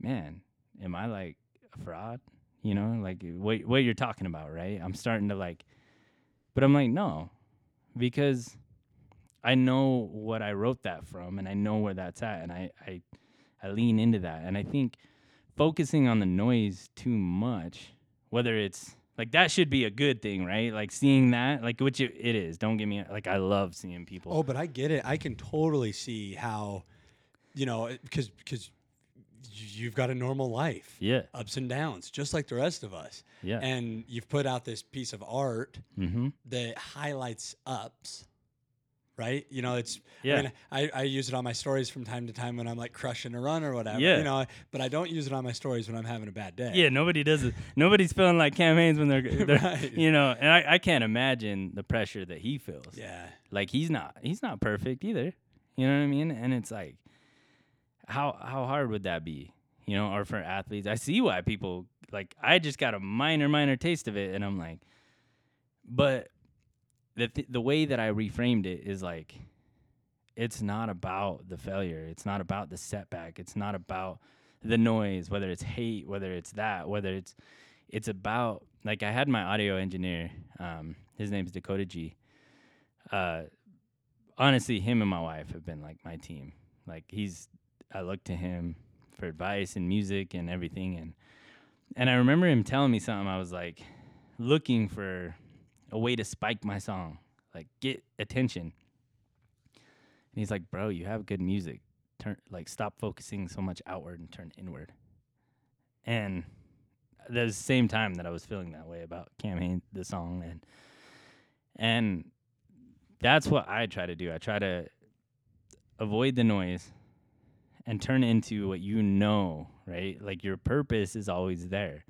man, am I like a fraud? You know, like what what you're talking about, right? I'm starting to like, but I'm like no, because I know what I wrote that from, and I know where that's at, and I I I lean into that, and I think focusing on the noise too much, whether it's like that should be a good thing, right? Like seeing that, like which it, it is. Don't get me like I love seeing people. Oh, but I get it. I can totally see how, you know, because because you've got a normal life, yeah, ups and downs, just like the rest of us. yeah. And you've put out this piece of art mm-hmm. that highlights ups, right? You know, it's Yeah. I, mean, I, I use it on my stories from time to time when I'm like crushing a run or whatever. Yeah. You know, but I don't use it on my stories when I'm having a bad day. Yeah, nobody does it. Nobody's feeling like Cam Hanes when they're, they're Right. you know, and I, I can't imagine the pressure that he feels. Yeah. Like he's not he's not perfect either. You know what I mean? And it's like how how hard would that be? You know, or for athletes. I see why people like I just got a minor minor taste of it and I'm like but the th- the way that I reframed it is like it's not about the failure. It's not about the setback. It's not about the noise, whether it's hate, whether it's that, whether it's it's about like I had my audio engineer, um, his name's Dakota G. Uh, honestly, him and my wife have been like my team. Like he's, I look to him for advice and music and everything, and and I remember him telling me something. I was like looking for a way to spike my song, like get attention. And he's like, "Bro, you have good music. Turn like stop focusing so much outward and turn inward." And the same time that I was feeling that way about Cam the song, and and that's what I try to do. I try to avoid the noise and turn into what you know, right? Like your purpose is always there.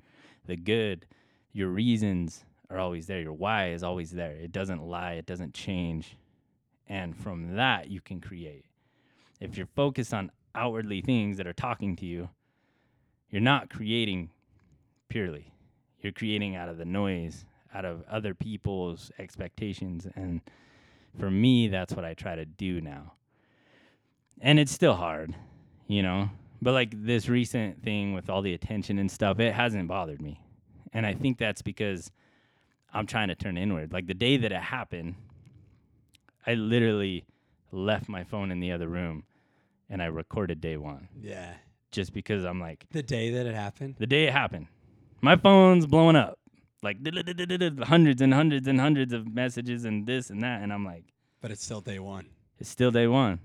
The good, your reasons are always there. Your why is always there. It doesn't lie, it doesn't change. And from that, you can create. If you're focused on outwardly things that are talking to you, you're not creating purely. You're creating out of the noise, out of other people's expectations. And for me, that's what I try to do now. And it's still hard, you know? But like this recent thing with all the attention and stuff, it hasn't bothered me. And I think that's because I'm trying to turn inward. Like the day that it happened, I literally left my phone in the other room and I recorded day one Yeah. just because I'm like, The day that it happened. the day it happened, my phone's blowing up, like hundreds and hundreds and hundreds of messages and this and that, and I'm like, But it's still day one. it's still day one,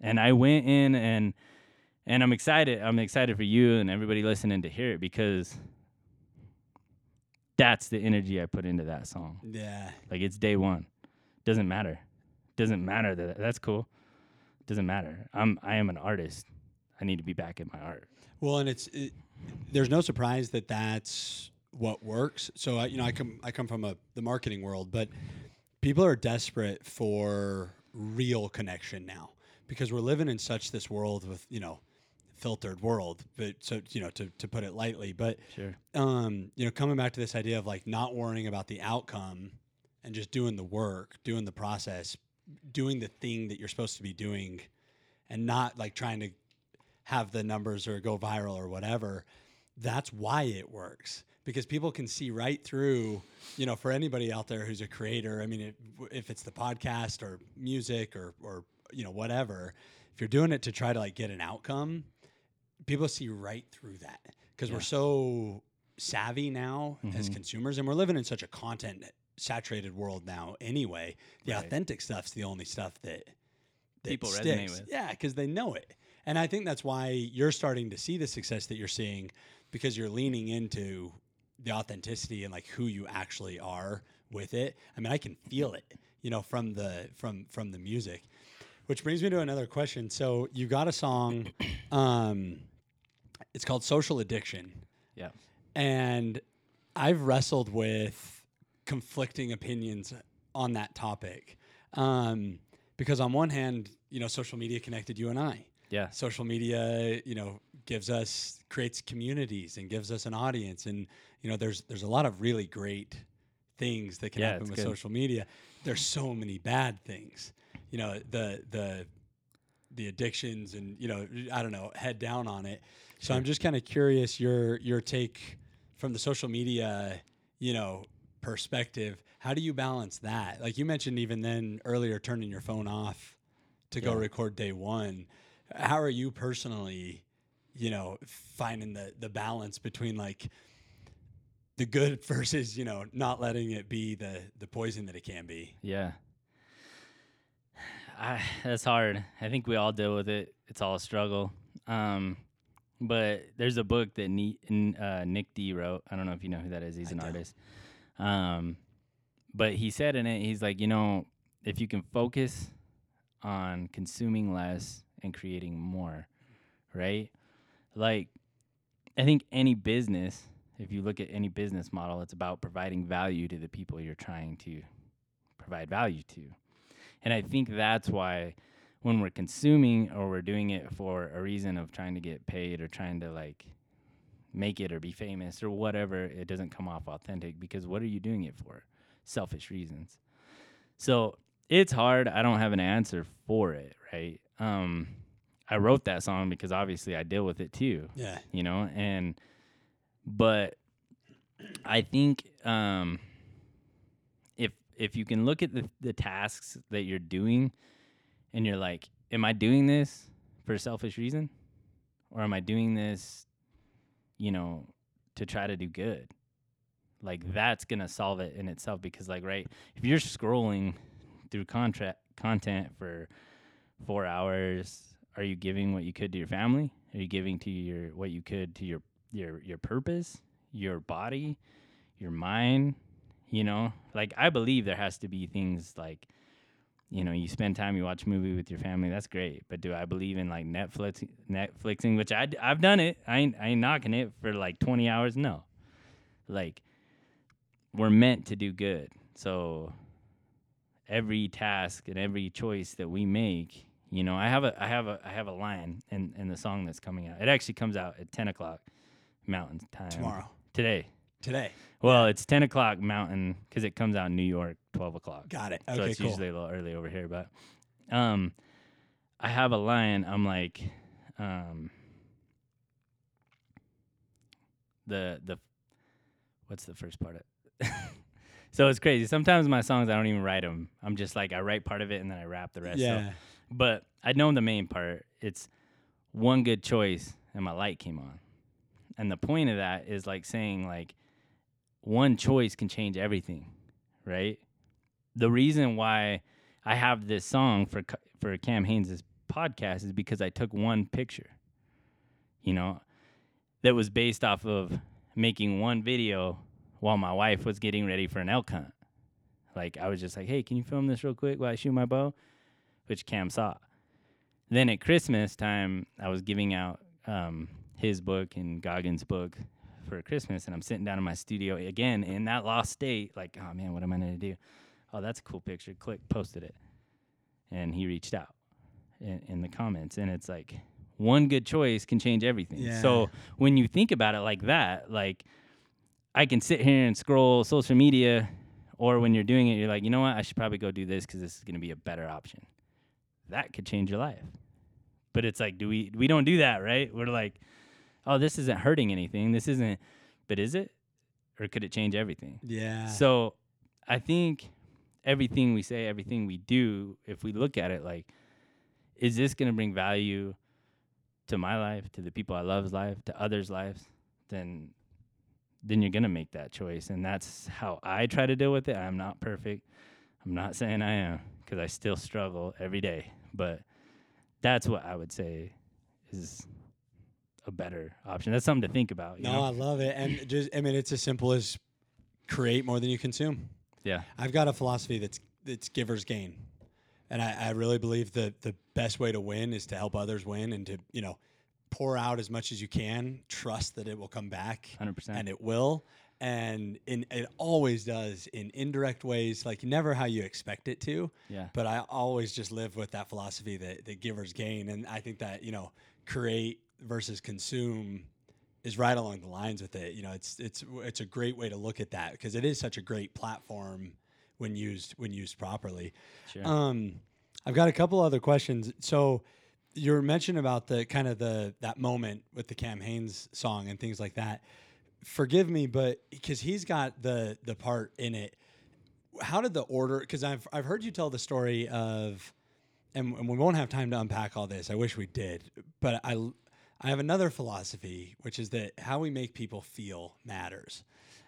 and I went in and and I'm excited. I'm excited for you and everybody listening to hear it because that's the energy I put into that song. Yeah. Like it's day one. Doesn't matter. Doesn't matter that that's cool. Doesn't matter. I'm I am an artist. I need to be back at my art. Well, and it's it, there's no surprise that that's what works. So I, you know, I come I come from a the marketing world, but people are desperate for real connection now because we're living in such this world with you know filtered world. But so you know to to put it lightly, but Sure. um, you know, coming back to this idea of like not worrying about the outcome and just doing the work, doing the process, doing the thing that you're supposed to be doing, and not like trying to have the numbers or go viral or whatever. That's why it works because people can see right through, you know, for anybody out there who's a creator. I mean, it, if it's the podcast or music or, or you know, whatever. If you're doing it to try to like get an outcome, people see right through that because we're so savvy now as Mhm. consumers and we're living in such a content saturated world now anyway. The Right. authentic stuff's the only stuff that, that People resonate sticks. with. Yeah, because they know it. And I think that's why you're starting to see the success that you're seeing because you're leaning into the authenticity and like who you actually are with it. I mean, I can feel it, you know, from the from from the music. Which brings me to another question. So you got a song, um, it's called Social Addiction. Yeah. And I've wrestled with conflicting opinions on that topic. Um, because on one hand, you know, social media connected you and I. Yeah. Social media, you know, gives us creates communities and gives us an audience and you know, there's there's a lot of really great things that can Yeah, happen with good. social media. There's so many bad things. You know, the the the addictions and you know, I don't know, head down on it. So I'm just kind of curious your your take from the social media, you know, perspective. How do you balance that? Like you mentioned even then earlier turning your phone off to go record day 1. How are you personally, you know, finding the the balance between like the good versus, you know, not letting it be the the poison that it can be? Yeah. I, that's hard. I think we all deal with it. It's all a struggle. Um, but there's a book that Ne- uh, Nick D wrote. I don't know if you know who that is. He's I an don't. artist. Um, but he said in it, he's like, you know, if you can focus on consuming less and creating more, right? Like, I think any business, if you look at any business model, it's about providing value to the people you're trying to provide value to. And I think that's why when we're consuming or we're doing it for a reason of trying to get paid or trying to like make it or be famous or whatever, it doesn't come off authentic because what are you doing it for? Selfish reasons. So it's hard. I don't have an answer for it, right? Um, I wrote that song because obviously I deal with it too Yeah. you know and but i think um if you can look at the, the tasks that you're doing and you're like am i doing this for a selfish reason? Or am i doing this you know to try to do good? Like that's gonna solve it in itself because like right if you're scrolling through contract content for four hours are you giving what you could to your family? Are you giving to your what you could to your your your purpose your body your mind you know? Like i believe there has to be things like you know you spend time you watch a movie with your family that's great but do i believe in like netflix netflixing which I, i've done it. I ain't, I ain't knocking it for like 20 hours no. Like we're meant to do good. So every task and every choice that we make you know i have a i have a i have a line in in the song that's coming out. It actually comes out at 10 o'clock mountain time. Tomorrow. today Today. well it's 10 o'clock mountain because it comes out in new york 12 o'clock Got it. so it's cool. usually a little early over here but um i have a line i'm like um the the what's the first part of so it's crazy sometimes my songs i don't even write them i'm just like i write part of it and then i rap the rest so yeah. but I know the main part. It's one good choice and my light came on. And the point of that is like saying like one choice can change everything, right? The reason why I have this song for for Cam Hanes' podcast is because I took one picture. You know, that was based off of making one video while my wife was getting ready for an elk hunt. Like I was just like, "Hey, can you film this real quick while I shoot my bow?" which Cam saw. Then at Christmas time, I was giving out um, his book and Goggins' book for Christmas, and I'm sitting down in my studio again in that lost state, like, oh man, what am I gonna do? Oh, that's a cool picture. Click, posted it, and he reached out in, in the comments, and it's like one good choice can change everything. Yeah. So when you think about it like that, like I can sit here and scroll social media, or when you're doing it, you're like, you know what, I should probably go do this because this is gonna be a better option that could change your life. But it's like, do we we don't do that, right? We're like, oh, this isn't hurting anything. This isn't but is it? Or could it change everything? Yeah. So I think everything we say, everything we do, if we look at it like is this going to bring value to my life, to the people I love's life, to others' lives? Then then you're going to make that choice and that's how I try to deal with it. I'm not perfect. I'm not saying I am cuz I still struggle every day, but that's what I would say is a better option. That's something to think about, you no, know? I love it. And just, I mean, it's as simple as create more than you consume. Yeah. I've got a philosophy that's that's givers gain, and I, I really believe that the best way to win is to help others win and to you know pour out as much as you can. Trust that it will come back, 100%. and it will. And in, it always does in indirect ways, like never how you expect it to. yeah. But I always just live with that philosophy that, that givers gain, and I think that you know create versus consume is right along the lines with it. You know, it's it's it's a great way to look at that because it is such a great platform when used when used properly. Sure. Um, I've got a couple other questions. So you were mentioning about the kind of the that moment with the Cam Hanes song and things like that. Forgive me, but because he's got the the part in it. How did the order? Because I've I've heard you tell the story of, and, and we won't have time to unpack all this. I wish we did, but I I have another philosophy, which is that how we make people feel matters.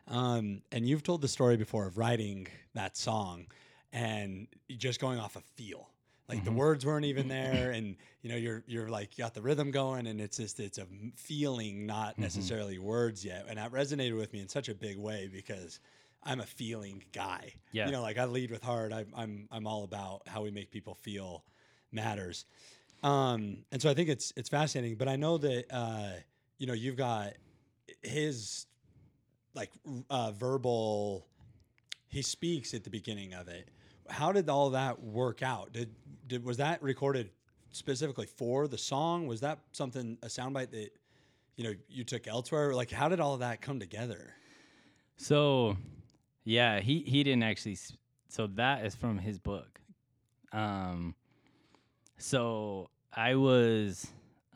Um, and you've told the story before of writing that song and just going off of feel. Like the words weren't even there, and you know you're you're like got the rhythm going, and it's just it's a feeling, not necessarily words yet. And that resonated with me in such a big way because I'm a feeling guy. Yeah. you know, like I lead with heart. I, I'm I'm all about how we make people feel matters. Um, and so I think it's it's fascinating. But I know that uh, you know you've got his like uh, verbal. He speaks at the beginning of it. How did all that work out? Did did was that recorded specifically for the song? Was that something a soundbite that you know you took elsewhere? Like how did all that come together? So, yeah, he he didn't actually. So that is from his book. Um, so I was,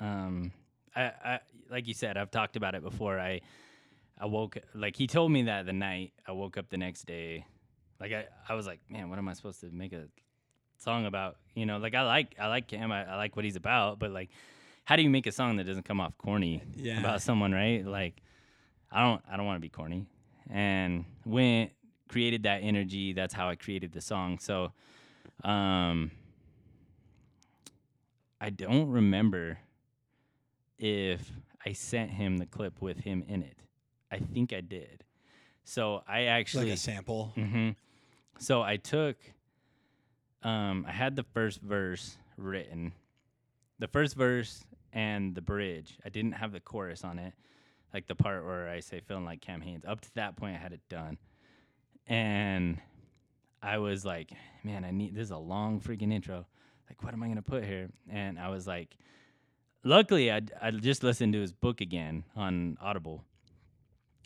um, I, I like you said, I've talked about it before. I I woke like he told me that the night I woke up the next day, like I I was like, man, what am I supposed to make a song about? You know, like I like I like him, I, I like what he's about, but like, how do you make a song that doesn't come off corny Yeah. about someone, right? Like, I don't I don't want to be corny, and went created that energy. That's how I created the song. So, um, I don't remember if I sent him the clip with him in it. I think I did. So I actually like a sample. hmm So I took, um, I had the first verse written, the first verse and the bridge. I didn't have the chorus on it, like the part where I say feeling like Cam Hanes. Up to that point, I had it done, and I was like, man, I need this is a long freaking intro. Like, what am I gonna put here? And I was like, luckily, I I just listened to his book again on Audible,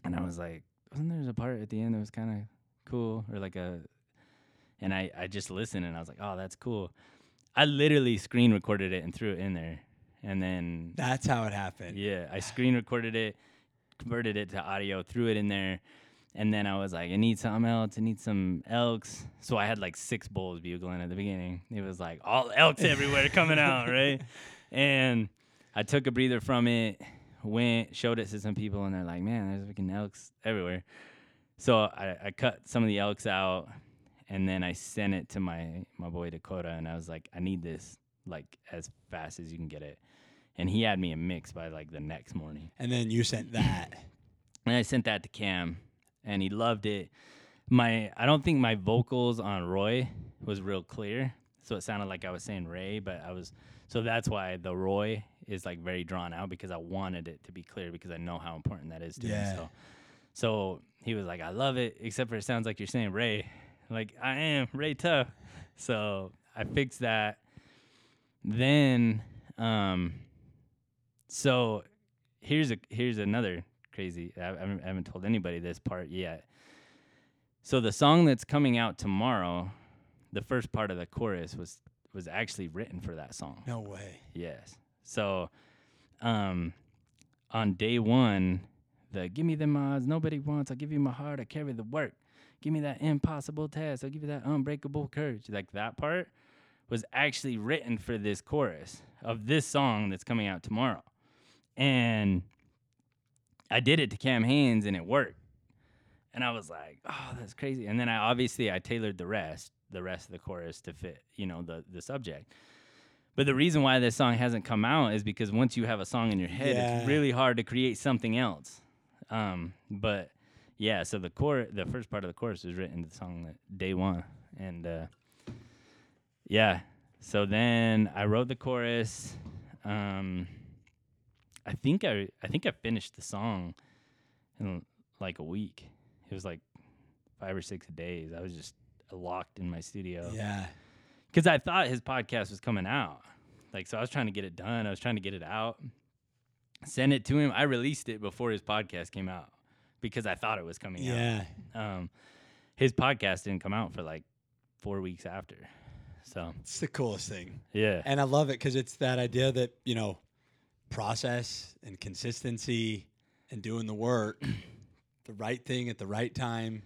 and I was like, wasn't there a part at the end that was kind of cool or like a and I, I just listened and I was like, oh, that's cool. I literally screen recorded it and threw it in there. And then, That's how it happened. yeah, I screen recorded it, converted it to audio, threw it in there. And then I was like, I need something else. I need some elks. So I had like six bulls bugling at the beginning. It was like all elks everywhere coming out, right? And I took a breather from it, went, showed it to some people, and they're like, man, there's freaking elks everywhere. So I, I cut some of the elks out, and then I sent it to my my boy Dakota, and I was like, I need this like as fast as you can get it. And he had me a mix by like the next morning. And then you sent that. And I sent that to Cam, and he loved it. My I don't think my vocals on Roy was real clear, so it sounded like I was saying Ray, but I was so that's why the Roy is like very drawn out because I wanted it to be clear because I know how important that is to Yeah. me. So, so he was like, I love it, except for it sounds like you're saying Ray. Like I am Ray Tough. So I fixed that. Then, um, so here's a here's another crazy. I, I haven't- I haven't told anybody this part yet. So the song that's coming out tomorrow, the first part of the chorus was was actually written for that song. No way. Yes. So, um, on day one, the give me the odds nobody wants. I'll give you my heart. I carry the work. Give me that impossible task. I'll give you that unbreakable courage. Like that part was actually written for this chorus of this song that's coming out tomorrow. And I did it to Cam Hanes and it worked. And I was like, oh, that's crazy. And then I obviously I tailored the rest, the rest of the chorus to fit, you know, the the subject. But the reason why this song hasn't come out is because once you have a song in your head, Yeah. it's really hard to create something else. Um, but yeah, so the core, the first part of the chorus is written to the song that day one, and uh, yeah. So then I wrote the chorus. Um, I think I I think I finished the song in like a week. It was like five or six days. I was just locked in my studio Yeah. because I thought his podcast was coming out. Like, so I was trying to get it done. I was trying to get it out, send it to him. I released it before his podcast came out because I thought it was coming Yeah. out. Yeah. Um, his podcast didn't come out for like four weeks after. So It's the coolest thing. yeah, And I love it because it's that idea that, you know, process and consistency and doing the work, the right thing at the right time,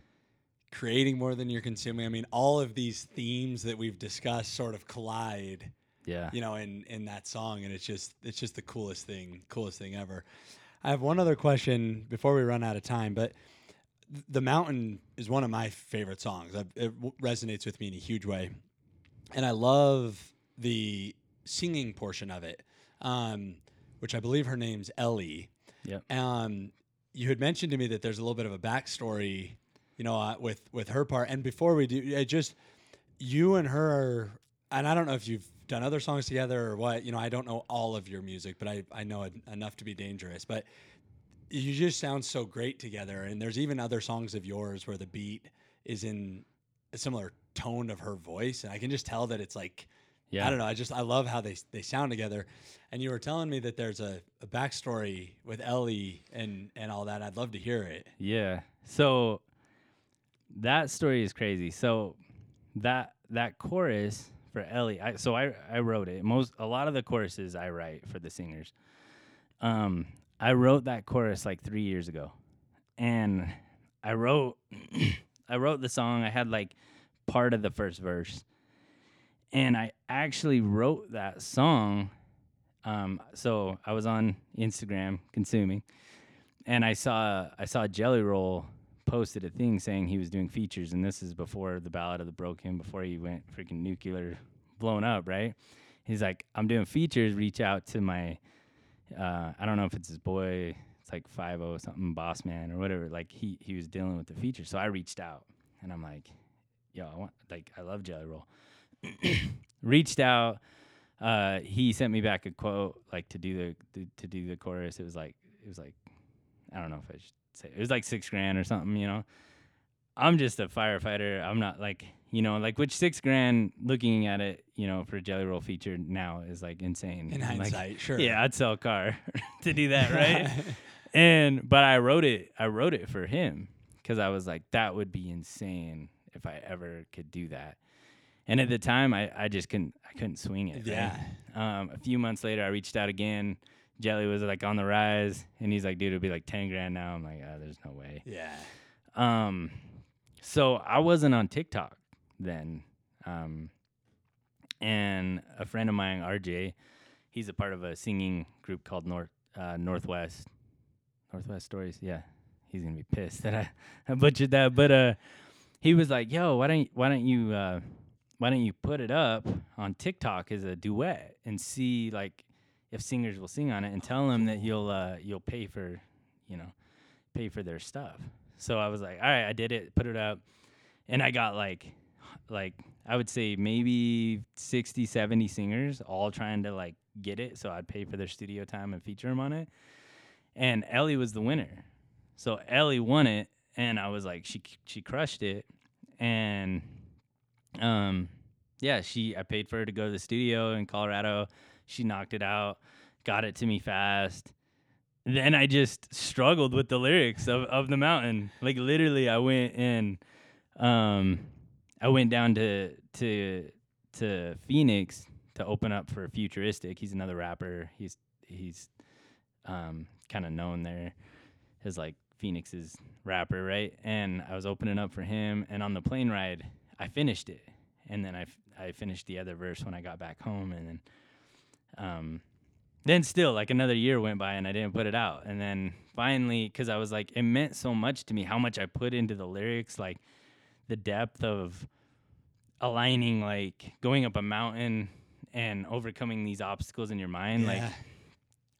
creating more than you're consuming. I mean, all of these themes that we've discussed sort of collide, yeah, you know, in in that song and it's just it's just the coolest thing, coolest thing ever. I have one other question before we run out of time, but The Mountain is one of my favorite songs. I've, it w- resonates with me in a huge way and I love the singing portion of it, um, which I believe her name's Ellie. Yep. Um, you had mentioned to me that there's a little bit of a backstory, you know, uh, with with her part. And before we do, it just you and her, are, and I don't know if you've done other songs together or what. You know, I don't know all of your music, but I I know en- enough to be dangerous. But you just sound so great together. And there's even other songs of yours where the beat is in a similar tone of her voice, and I can just tell that it's like yeah. I don't know. I just I love how they they sound together. And you were telling me that there's a, a backstory with Ellie and and all that. I'd love to hear it. Yeah. So that story is crazy. So that that chorus for Ellie, I, so I I wrote it. Most a lot of the choruses I write for the singers. Um, I wrote that chorus like three years ago, and I wrote I wrote the song. I had like part of the first verse, and I actually wrote that song. Um, so I was on Instagram consuming, and I saw I saw Jelly Roll posted a thing saying he was doing features, and this is before the Ballad of the Broken, before he went freaking nuclear, blown up, right? He's like, I'm doing features. Reach out to my, uh, I don't know if it's his boy, it's like five o something, Boss Man or whatever. Like he he was dealing with the features, so I reached out, and I'm like, yo, I want like I love Jelly Roll. Reached out. Uh, he sent me back a quote like to do the, the to do the chorus. It was like it was like I don't know if I should say it was like six grand or something, you know. I'm just a firefighter. I'm not like you know, like which six grand looking at it, you know, for a jelly roll feature now is like insane. In Like, hindsight, sure. yeah, I'd sell a car to do that, right? and but I wrote it. I wrote it for him because I was like, that would be insane if I ever could do that. And at the time, I, I just couldn't I couldn't swing it. right? yeah. Um, a few months later, I reached out again. Jelly was like on the rise, and he's like, "Dude, it'll be like ten grand now." I'm like, oh, "There's no way." Yeah. Um, so I wasn't on TikTok then. Um, and a friend of mine, RJ, he's a part of a singing group called North uh, Northwest Northwest Stories. Yeah, he's gonna be pissed that I, I butchered that. But uh, he was like, "Yo, why don't why don't you uh, why don't you put it up on TikTok as a duet and see like if singers will sing on it and tell them that you'll uh, you'll pay for you know pay for their stuff." So I was like, "All right, I did it, put it up." And I got like like I would say maybe 60, 70 singers all trying to like get it so I'd pay for their studio time and feature them on it. And Ellie was the winner. So Ellie won it and I was like she she crushed it and um yeah, she I paid for her to go to the studio in Colorado. She knocked it out, got it to me fast. Then I just struggled with the lyrics of, of the mountain. Like literally I went and um I went down to to to Phoenix to open up for Futuristic. He's another rapper. He's he's um kind of known there as like Phoenix's rapper, right? And I was opening up for him and on the plane ride, I finished it. and then I, f- I finished the other verse when I got back home, and then um, then still like another year went by and I didn't put it out, and then finally because I was like it meant so much to me how much I put into the lyrics, like the depth of aligning like going up a mountain and overcoming these obstacles in your mind like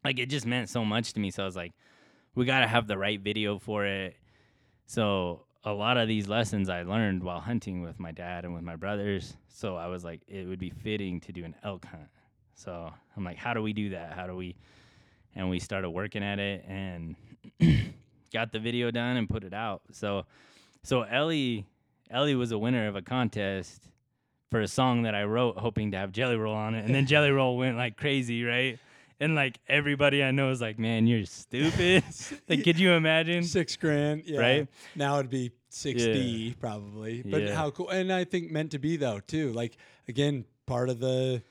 like it just meant so much to me. So i was like we got to have the right video for it. So a lot of these lessons i learned while hunting with my dad and with my brothers so i was like it would be fitting to do an elk hunt so i'm like how do we do that how do we and we started working at it and got the video done and put it out so so ellie ellie was a winner of a contest for a song that I wrote hoping to have Jelly Roll on it. And then Jelly Roll went like crazy, right? And like everybody I know is like, man, you're stupid. like, could you imagine? Six grand, yeah. Right? Now it'd be six D probably. But Yeah. how cool and I think meant to be though too. Like again, part of the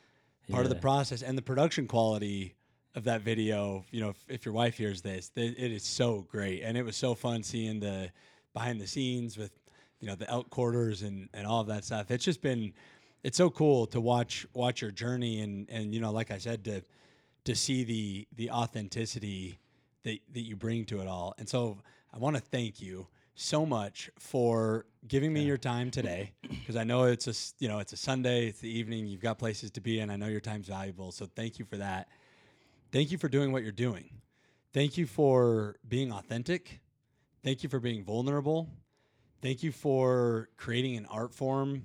part of the process and the production quality of that video, you know, if, if your wife hears this, th- it is so great. And it was so fun seeing the behind the scenes with, you know, the elk quarters and, and all of that stuff. It's just been it's so cool to watch watch your journey and and you know, like I said, to to see the the authenticity that that you bring to it all. And so I want to thank you so much for giving me your time today because I know it's a you know it's a Sunday, it's the evening, you've got places to be, and I know your time's valuable. So thank you for that. Thank you for doing what you're doing. Thank you for being authentic. Thank you for being vulnerable. Thank you for creating an art form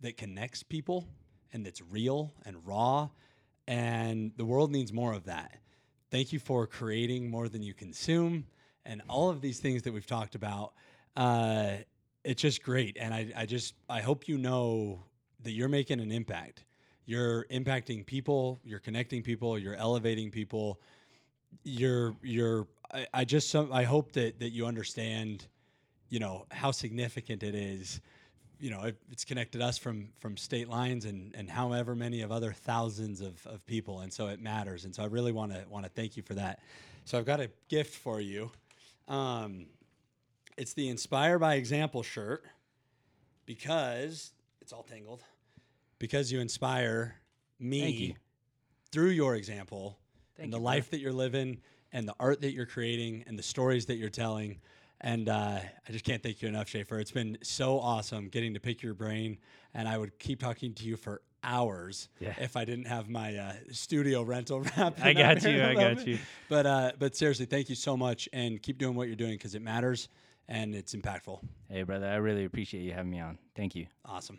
that connects people and that's real and raw. And the world needs more of that. Thank you for creating more than you consume and all of these things that we've talked about. Uh, it's just great. And I, I just, I hope you know that you're making an impact. You're impacting people, you're connecting people, you're elevating people. You're, you're, I, I just, I hope that, that you understand, you know, how significant it is you know it, it's connected us from from state lines and and however many of other thousands of, of people and so it matters and so i really want to want to thank you for that so i've got a gift for you um, it's the inspire by example shirt because it's all tangled because you inspire me you. through your example Thank and the you, life that you're living and the art that you're creating and the stories that you're telling. And uh, I just can't thank you enough, Shafer. It's been so awesome getting to pick your brain. And I would keep talking to you for hours Yeah. if I didn't have my uh, studio rental wrap. I got you. I got you. But uh, but seriously, thank you so much, and keep doing what you're doing because it matters and it's impactful. Hey, brother, I really appreciate you having me on. Thank you. Awesome.